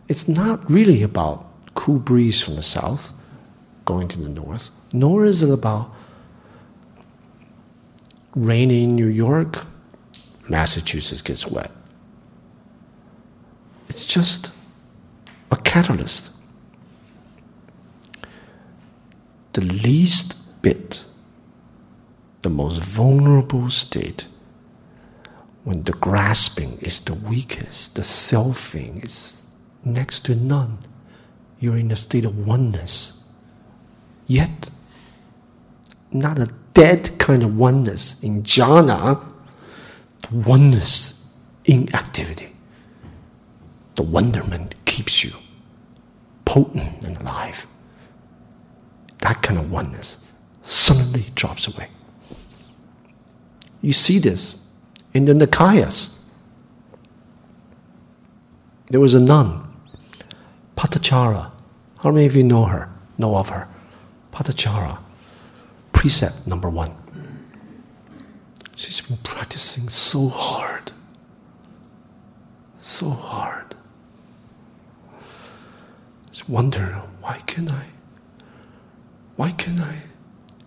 [SPEAKER 1] it's not really about cool breeze from the south, going to the north, nor is it about rainy New York, Massachusetts gets wet. It's just a catalyst. The least bit, the most vulnerable state, when the grasping is the weakest, the selfing is next to none, you're in a state of oneness. Yet, not a dead kind of oneness in jhana, the oneness in activity. The wonderment keeps you potent and alive. That kind of oneness suddenly drops away. You see this in the Nikayas. There was a nun, Patachara. How many of you know her? Know of her? Patachara. Precept number one. She's been practicing so hard. So hard. Just wonder why can I? Why can I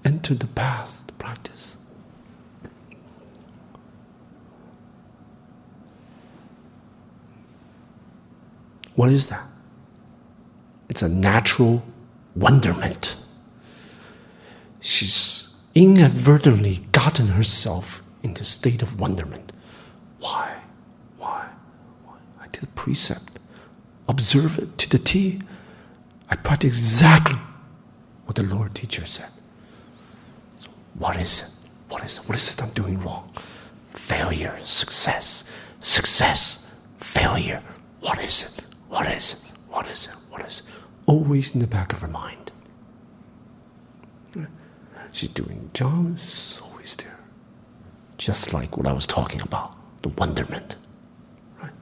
[SPEAKER 1] enter the path to practice? What is that? It's a natural wonderment. She's inadvertently gotten herself in the state of wonderment. Why? Why? Why? I did a precept. Observe it to the T. I practice exactly what the Lord teacher said. So what is it? What is it? What is it I'm doing wrong? Failure, success, success, failure. What is it? What is? What is? What is? Always in the back of her mind. She's doing jobs, always there. Just like what I was talking about, the wonderment. Right?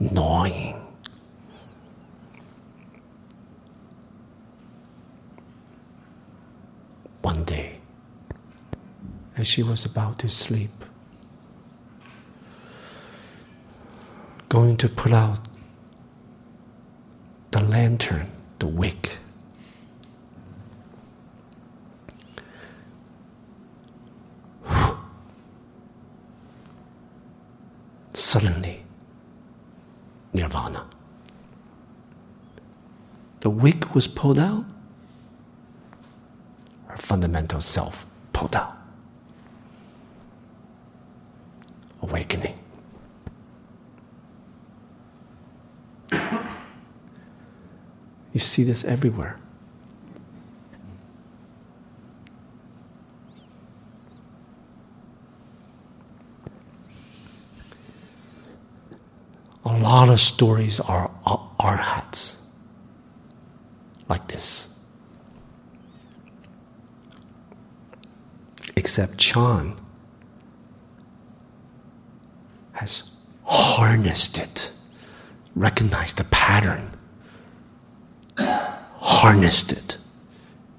[SPEAKER 1] Gnawing. One day, as she was about to sleep, going to put out the lantern, the wick. Suddenly, nirvana. The wick was pulled out, her fundamental self pulled out. Awakening. You see this everywhere. A lot of stories are arhats like this. Except Chan has harnessed it, recognized the pattern harnessed it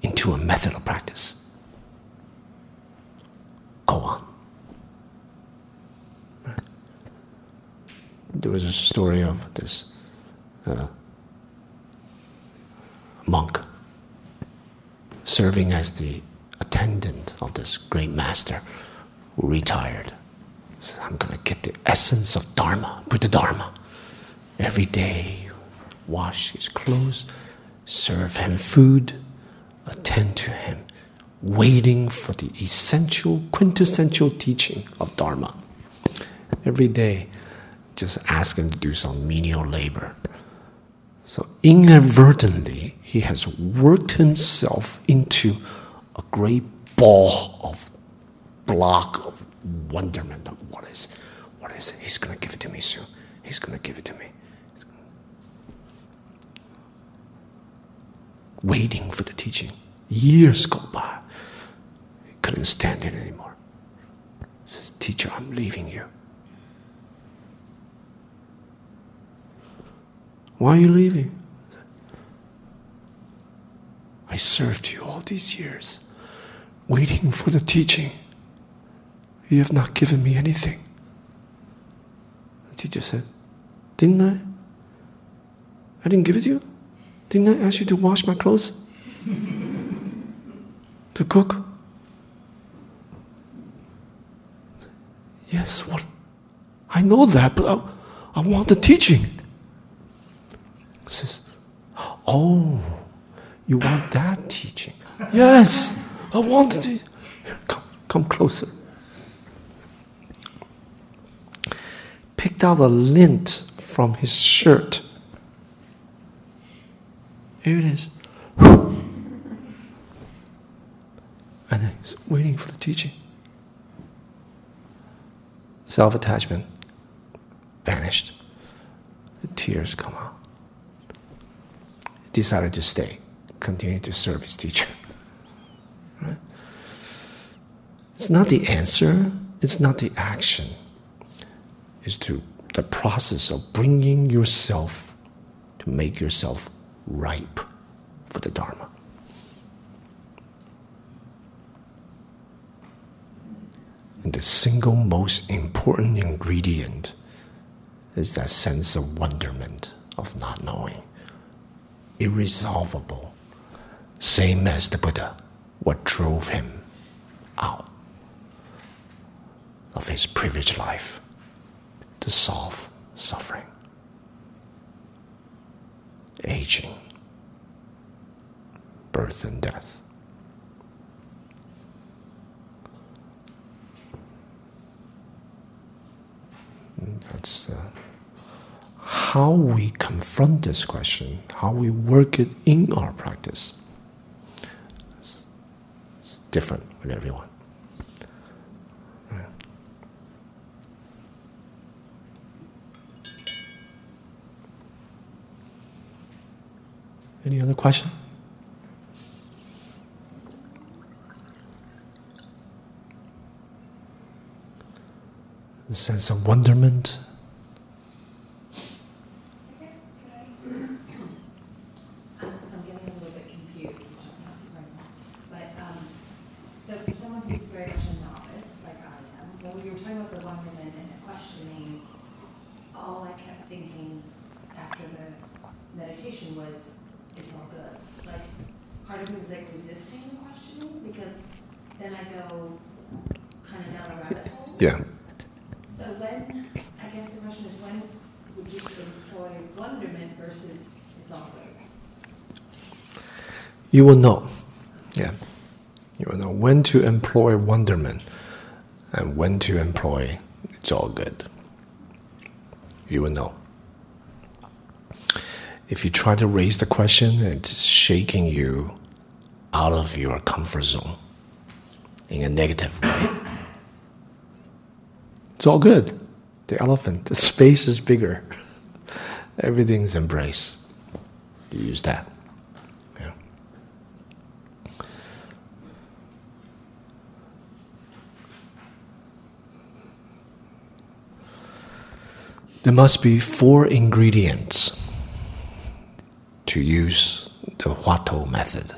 [SPEAKER 1] into a method of practice. Go on. There was a story of this uh, monk serving as the attendant of this great master who retired. So I'm going to get the essence of Dharma, Buddha Dharma. Every day, wash his clothes serve him food, attend to him, waiting for the essential, quintessential teaching of Dharma. Every day, just ask him to do some menial labor. So, inadvertently, he has worked himself into a great ball of block of wonderment of what is, what is? He's going to give it to me soon. He's going to give it to me. Waiting for the teaching. Years go by. Couldn't stand it anymore. Says, Teacher, I'm leaving you. Why are you leaving? I served you all these years, waiting for the teaching. You have not given me anything. The teacher said, Didn't I? I didn't give it to you? Didn't I ask you to wash my clothes? <laughs> To cook? Yes, what? I know that, but I, I want the teaching. He says, Oh, you want that teaching? Yes, I want teaching. Come, come closer. Picked out a lint from his shirt. Here it is. And he's waiting for the teaching. Self attachment vanished. The tears come out. He decided to stay, continue to serve his teacher. Right? It's not the answer, it's not the action. It's to the process of bringing yourself to make yourself ripe for the Dharma. And the single most important ingredient is that sense of wonderment of not knowing. Irresolvable. Same as the Buddha, what drove him out of his privileged life to solve suffering, aging, birth, and death. That's uh, how we confront this question, how we work it in our practice. It's, it's different with everyone. Any other question? The sense of wonderment.
[SPEAKER 7] I guess, could I, I'm, I'm getting a little bit confused, which not surprising. But, um, so for someone who's very much a novice, like I am, when we were talking about the wonderment and questioning, all I kept thinking after the meditation was. Like, part of me was like resisting the questioning, because then I go kind of down a rabbit hole.
[SPEAKER 1] Yeah.
[SPEAKER 7] So when, I guess the question is, when would you employ wonderment versus it's all good?
[SPEAKER 1] You will know. Yeah. You will know when to employ wonderment and when to employ it's all good. You will know. If you try to raise the question, it's shaking you out of your comfort zone in a negative way. It's all good. The elephant, the space is bigger. <laughs> Everything's embrace. You use that. Yeah. There must be four ingredients to use the Huatou method,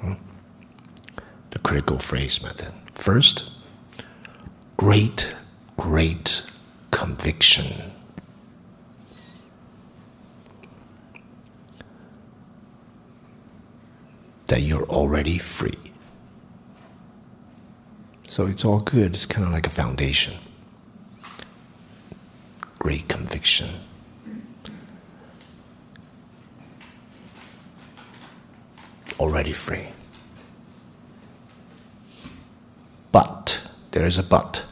[SPEAKER 1] Hmm? the critical phrase method. First, great, great conviction. That you're already free. So it's all good, it's kind of like a foundation. Great conviction. Already free. But, there is a but.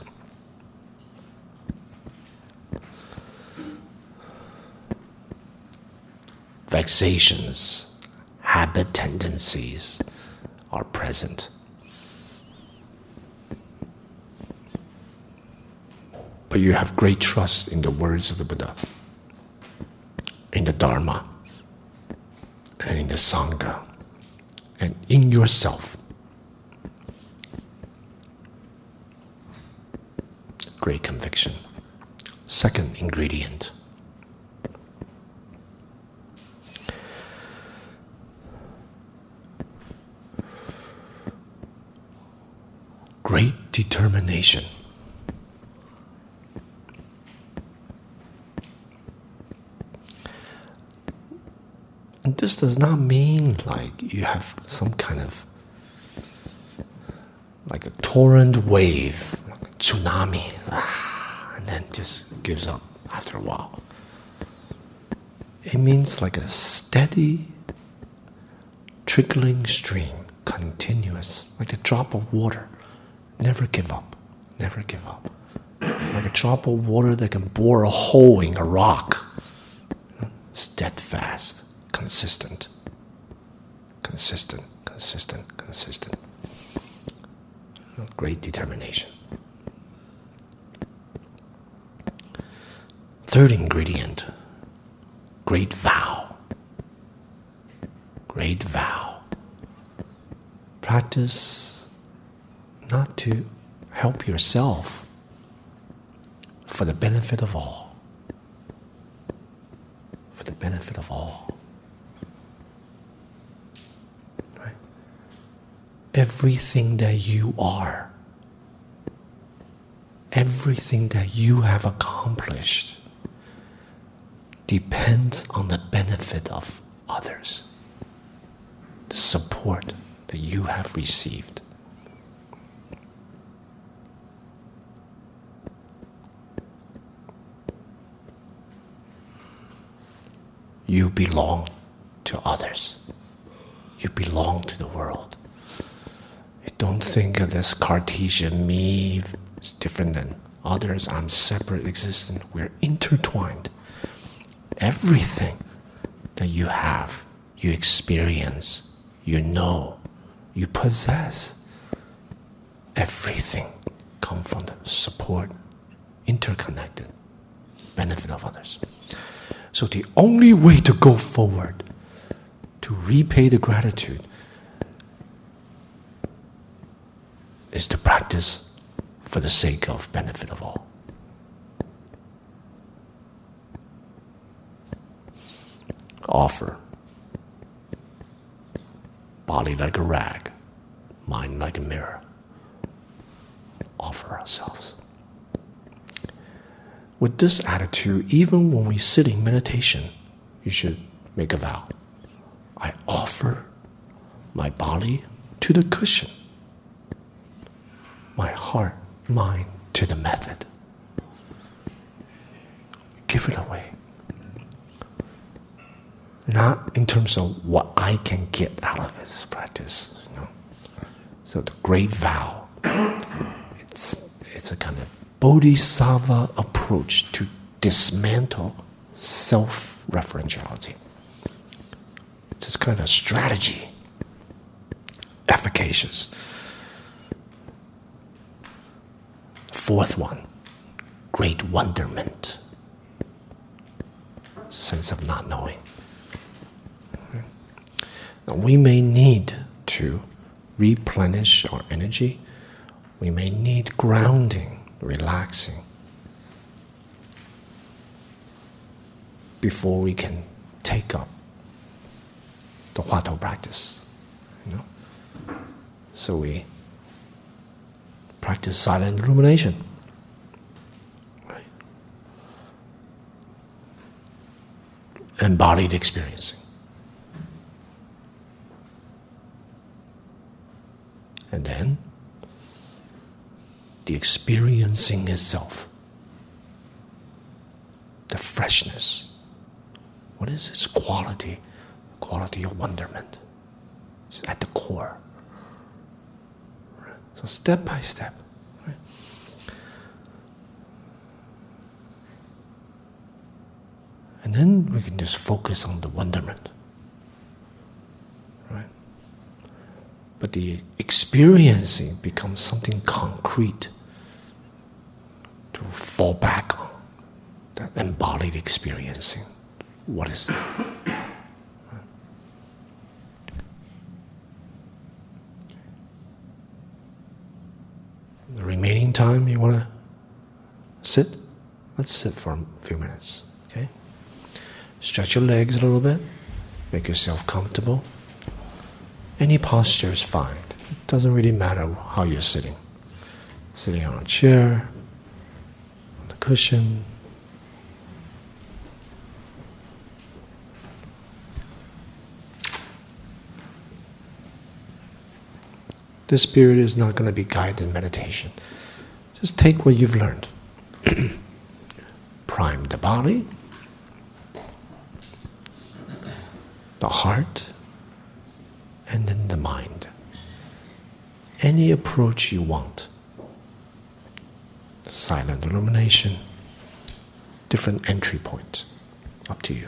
[SPEAKER 1] Vexations, habit tendencies are present. But you have great trust in the words of the Buddha, in the Dharma, and in the Sangha, and in yourself. Great conviction. Second ingredient. Great determination. And This does not mean like you have some kind of like a torrent wave, like a tsunami, ah, and then just gives up after a while. It means like a steady, trickling stream, continuous, like a drop of water. Never give up, never give up. Like a drop of water that can bore a hole in a rock. Steadfast, consistent, consistent, consistent, consistent. Great determination. Third ingredient great vow. Great vow. Practice not to help yourself for the benefit of all. For the benefit of all. Everything that you are, everything that you have accomplished depends on the benefit of others, the support that you have received. You belong to others. You belong to the world. Don't think of this Cartesian me is different than others. I'm separate existent. We're intertwined. Everything that you have, you experience, you know, you possess, everything come from the support, interconnected benefit of others. So the only way to go forward, to repay the gratitude, is to practice for the sake of benefit of all. Offer. Body like a rag, mind like a mirror. Offer ourselves. With this attitude, even when we sit in meditation, you should make a vow. I offer my body to the cushion, my heart, mind to the method. Give it away. Not in terms of what I can get out of this practice. You know? So the great vow, it's, it's a kind of bodhisattva approach to dismantle self referentiality. It's just kind of strategy, efficacious. Fourth one, great wonderment, sense of not knowing. Now, we may need to replenish our energy, we may need grounding relaxing before we can take up the Huatou practice. You know? So we practice silent. Right? Embodied experiencing. And then the experiencing itself, the freshness. What is its quality? Quality of wonderment. It's at the core. So step by step. Right? And then we can just focus on the wonderment. Right? But the experiencing becomes something concrete to fall back on. That embodied experiencing. What is that? The remaining time, you want to sit? Let's sit for a few minutes, okay? Stretch your legs a little bit, make yourself comfortable. Any posture is fine. It doesn't really matter how you're sitting. Sitting on a chair, on the cushion. This is not going to be guided meditation. Just take what you've learned. <clears throat> Prime the body, the heart, and then the mind. Any approach you want. Silent illumination, different entry points. Up to you.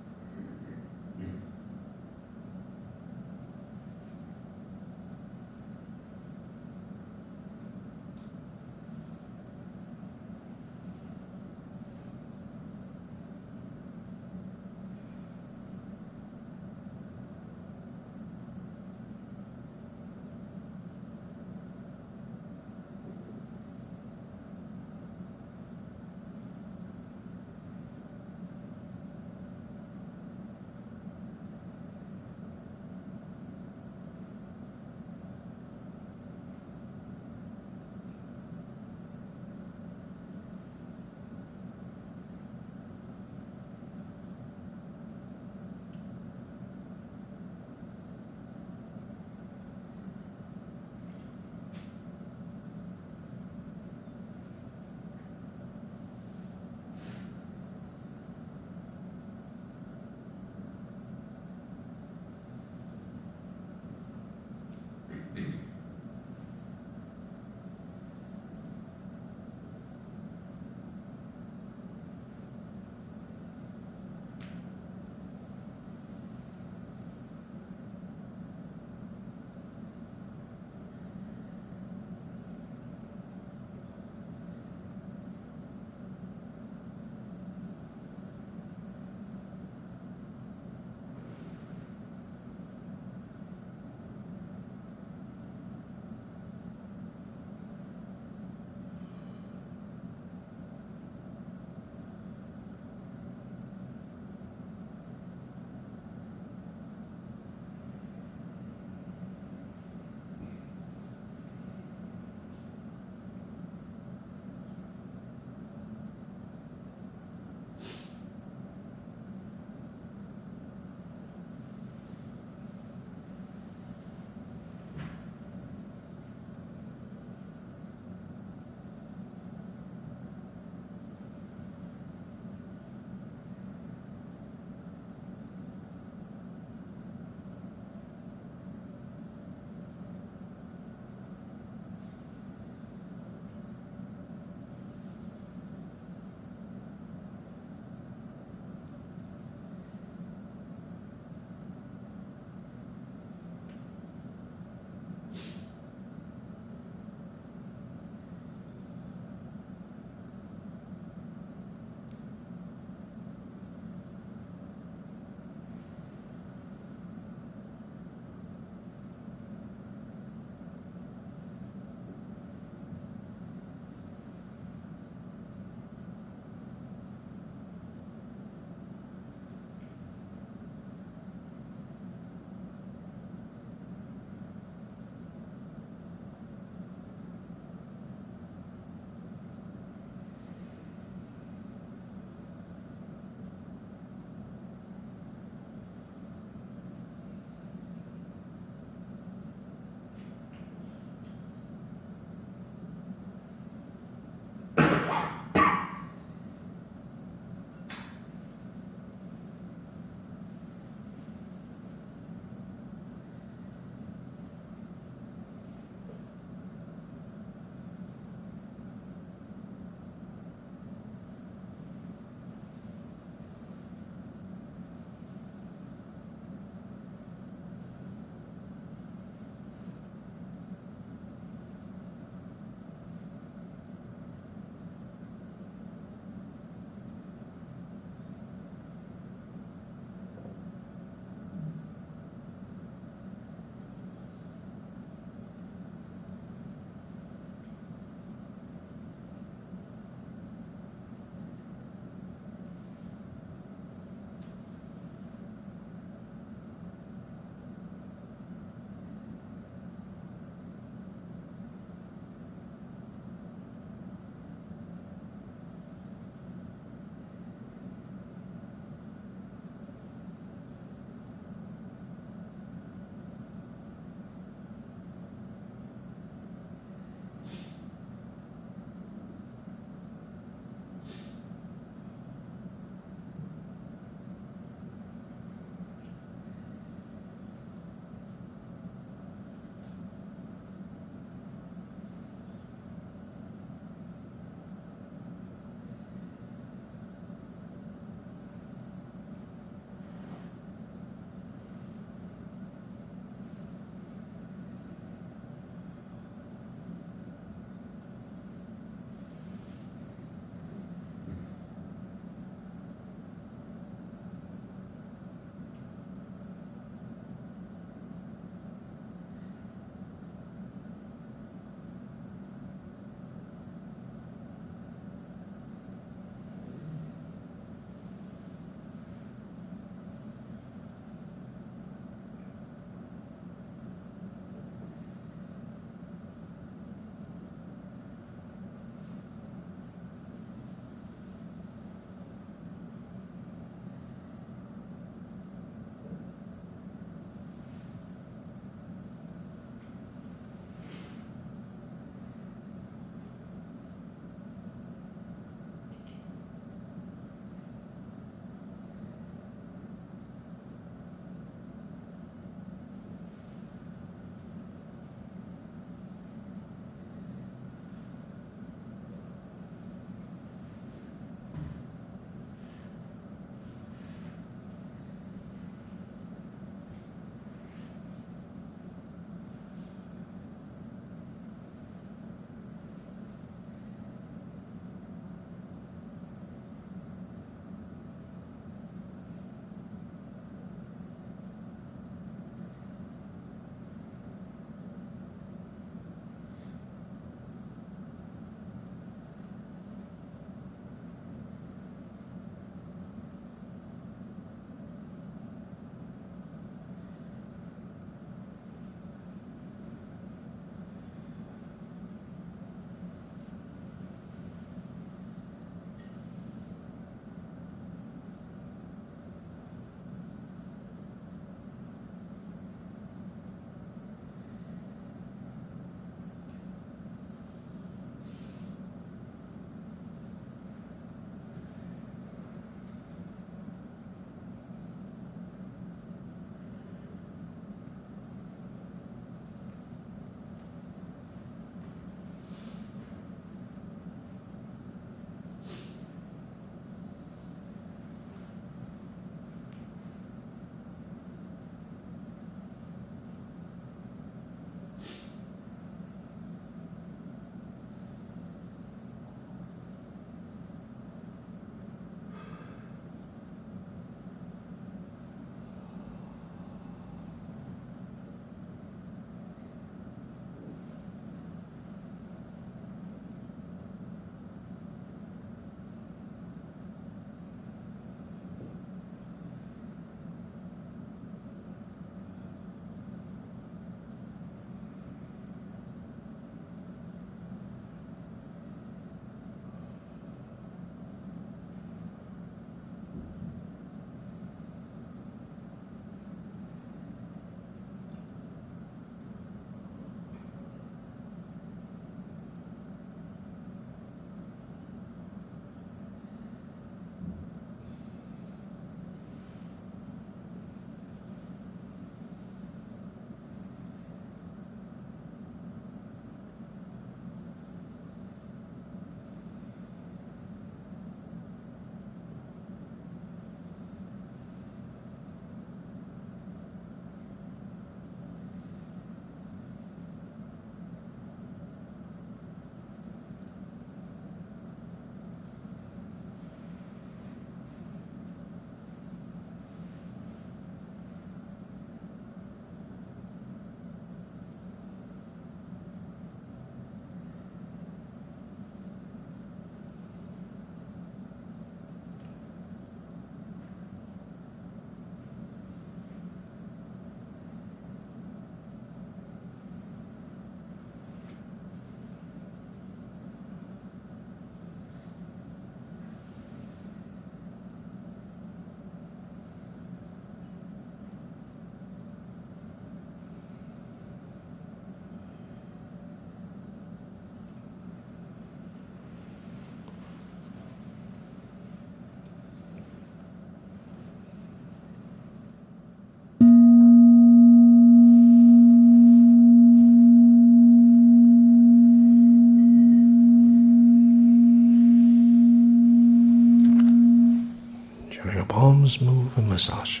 [SPEAKER 1] Nose move and massage.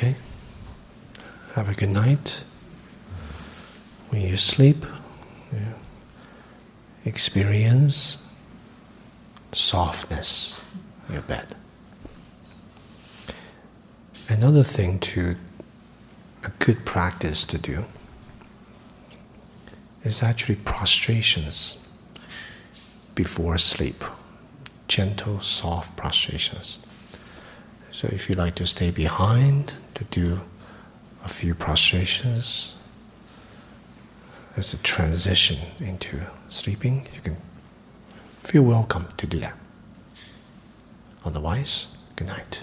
[SPEAKER 1] Okay? Have a good night. When you sleep, experience softness in your bed. Another thing to a good practice to do is actually prostrations before sleep. Gentle, soft prostrations. So if you like to stay behind to do few prostrations as a transition into sleeping, you can feel welcome to do that. Otherwise, good night.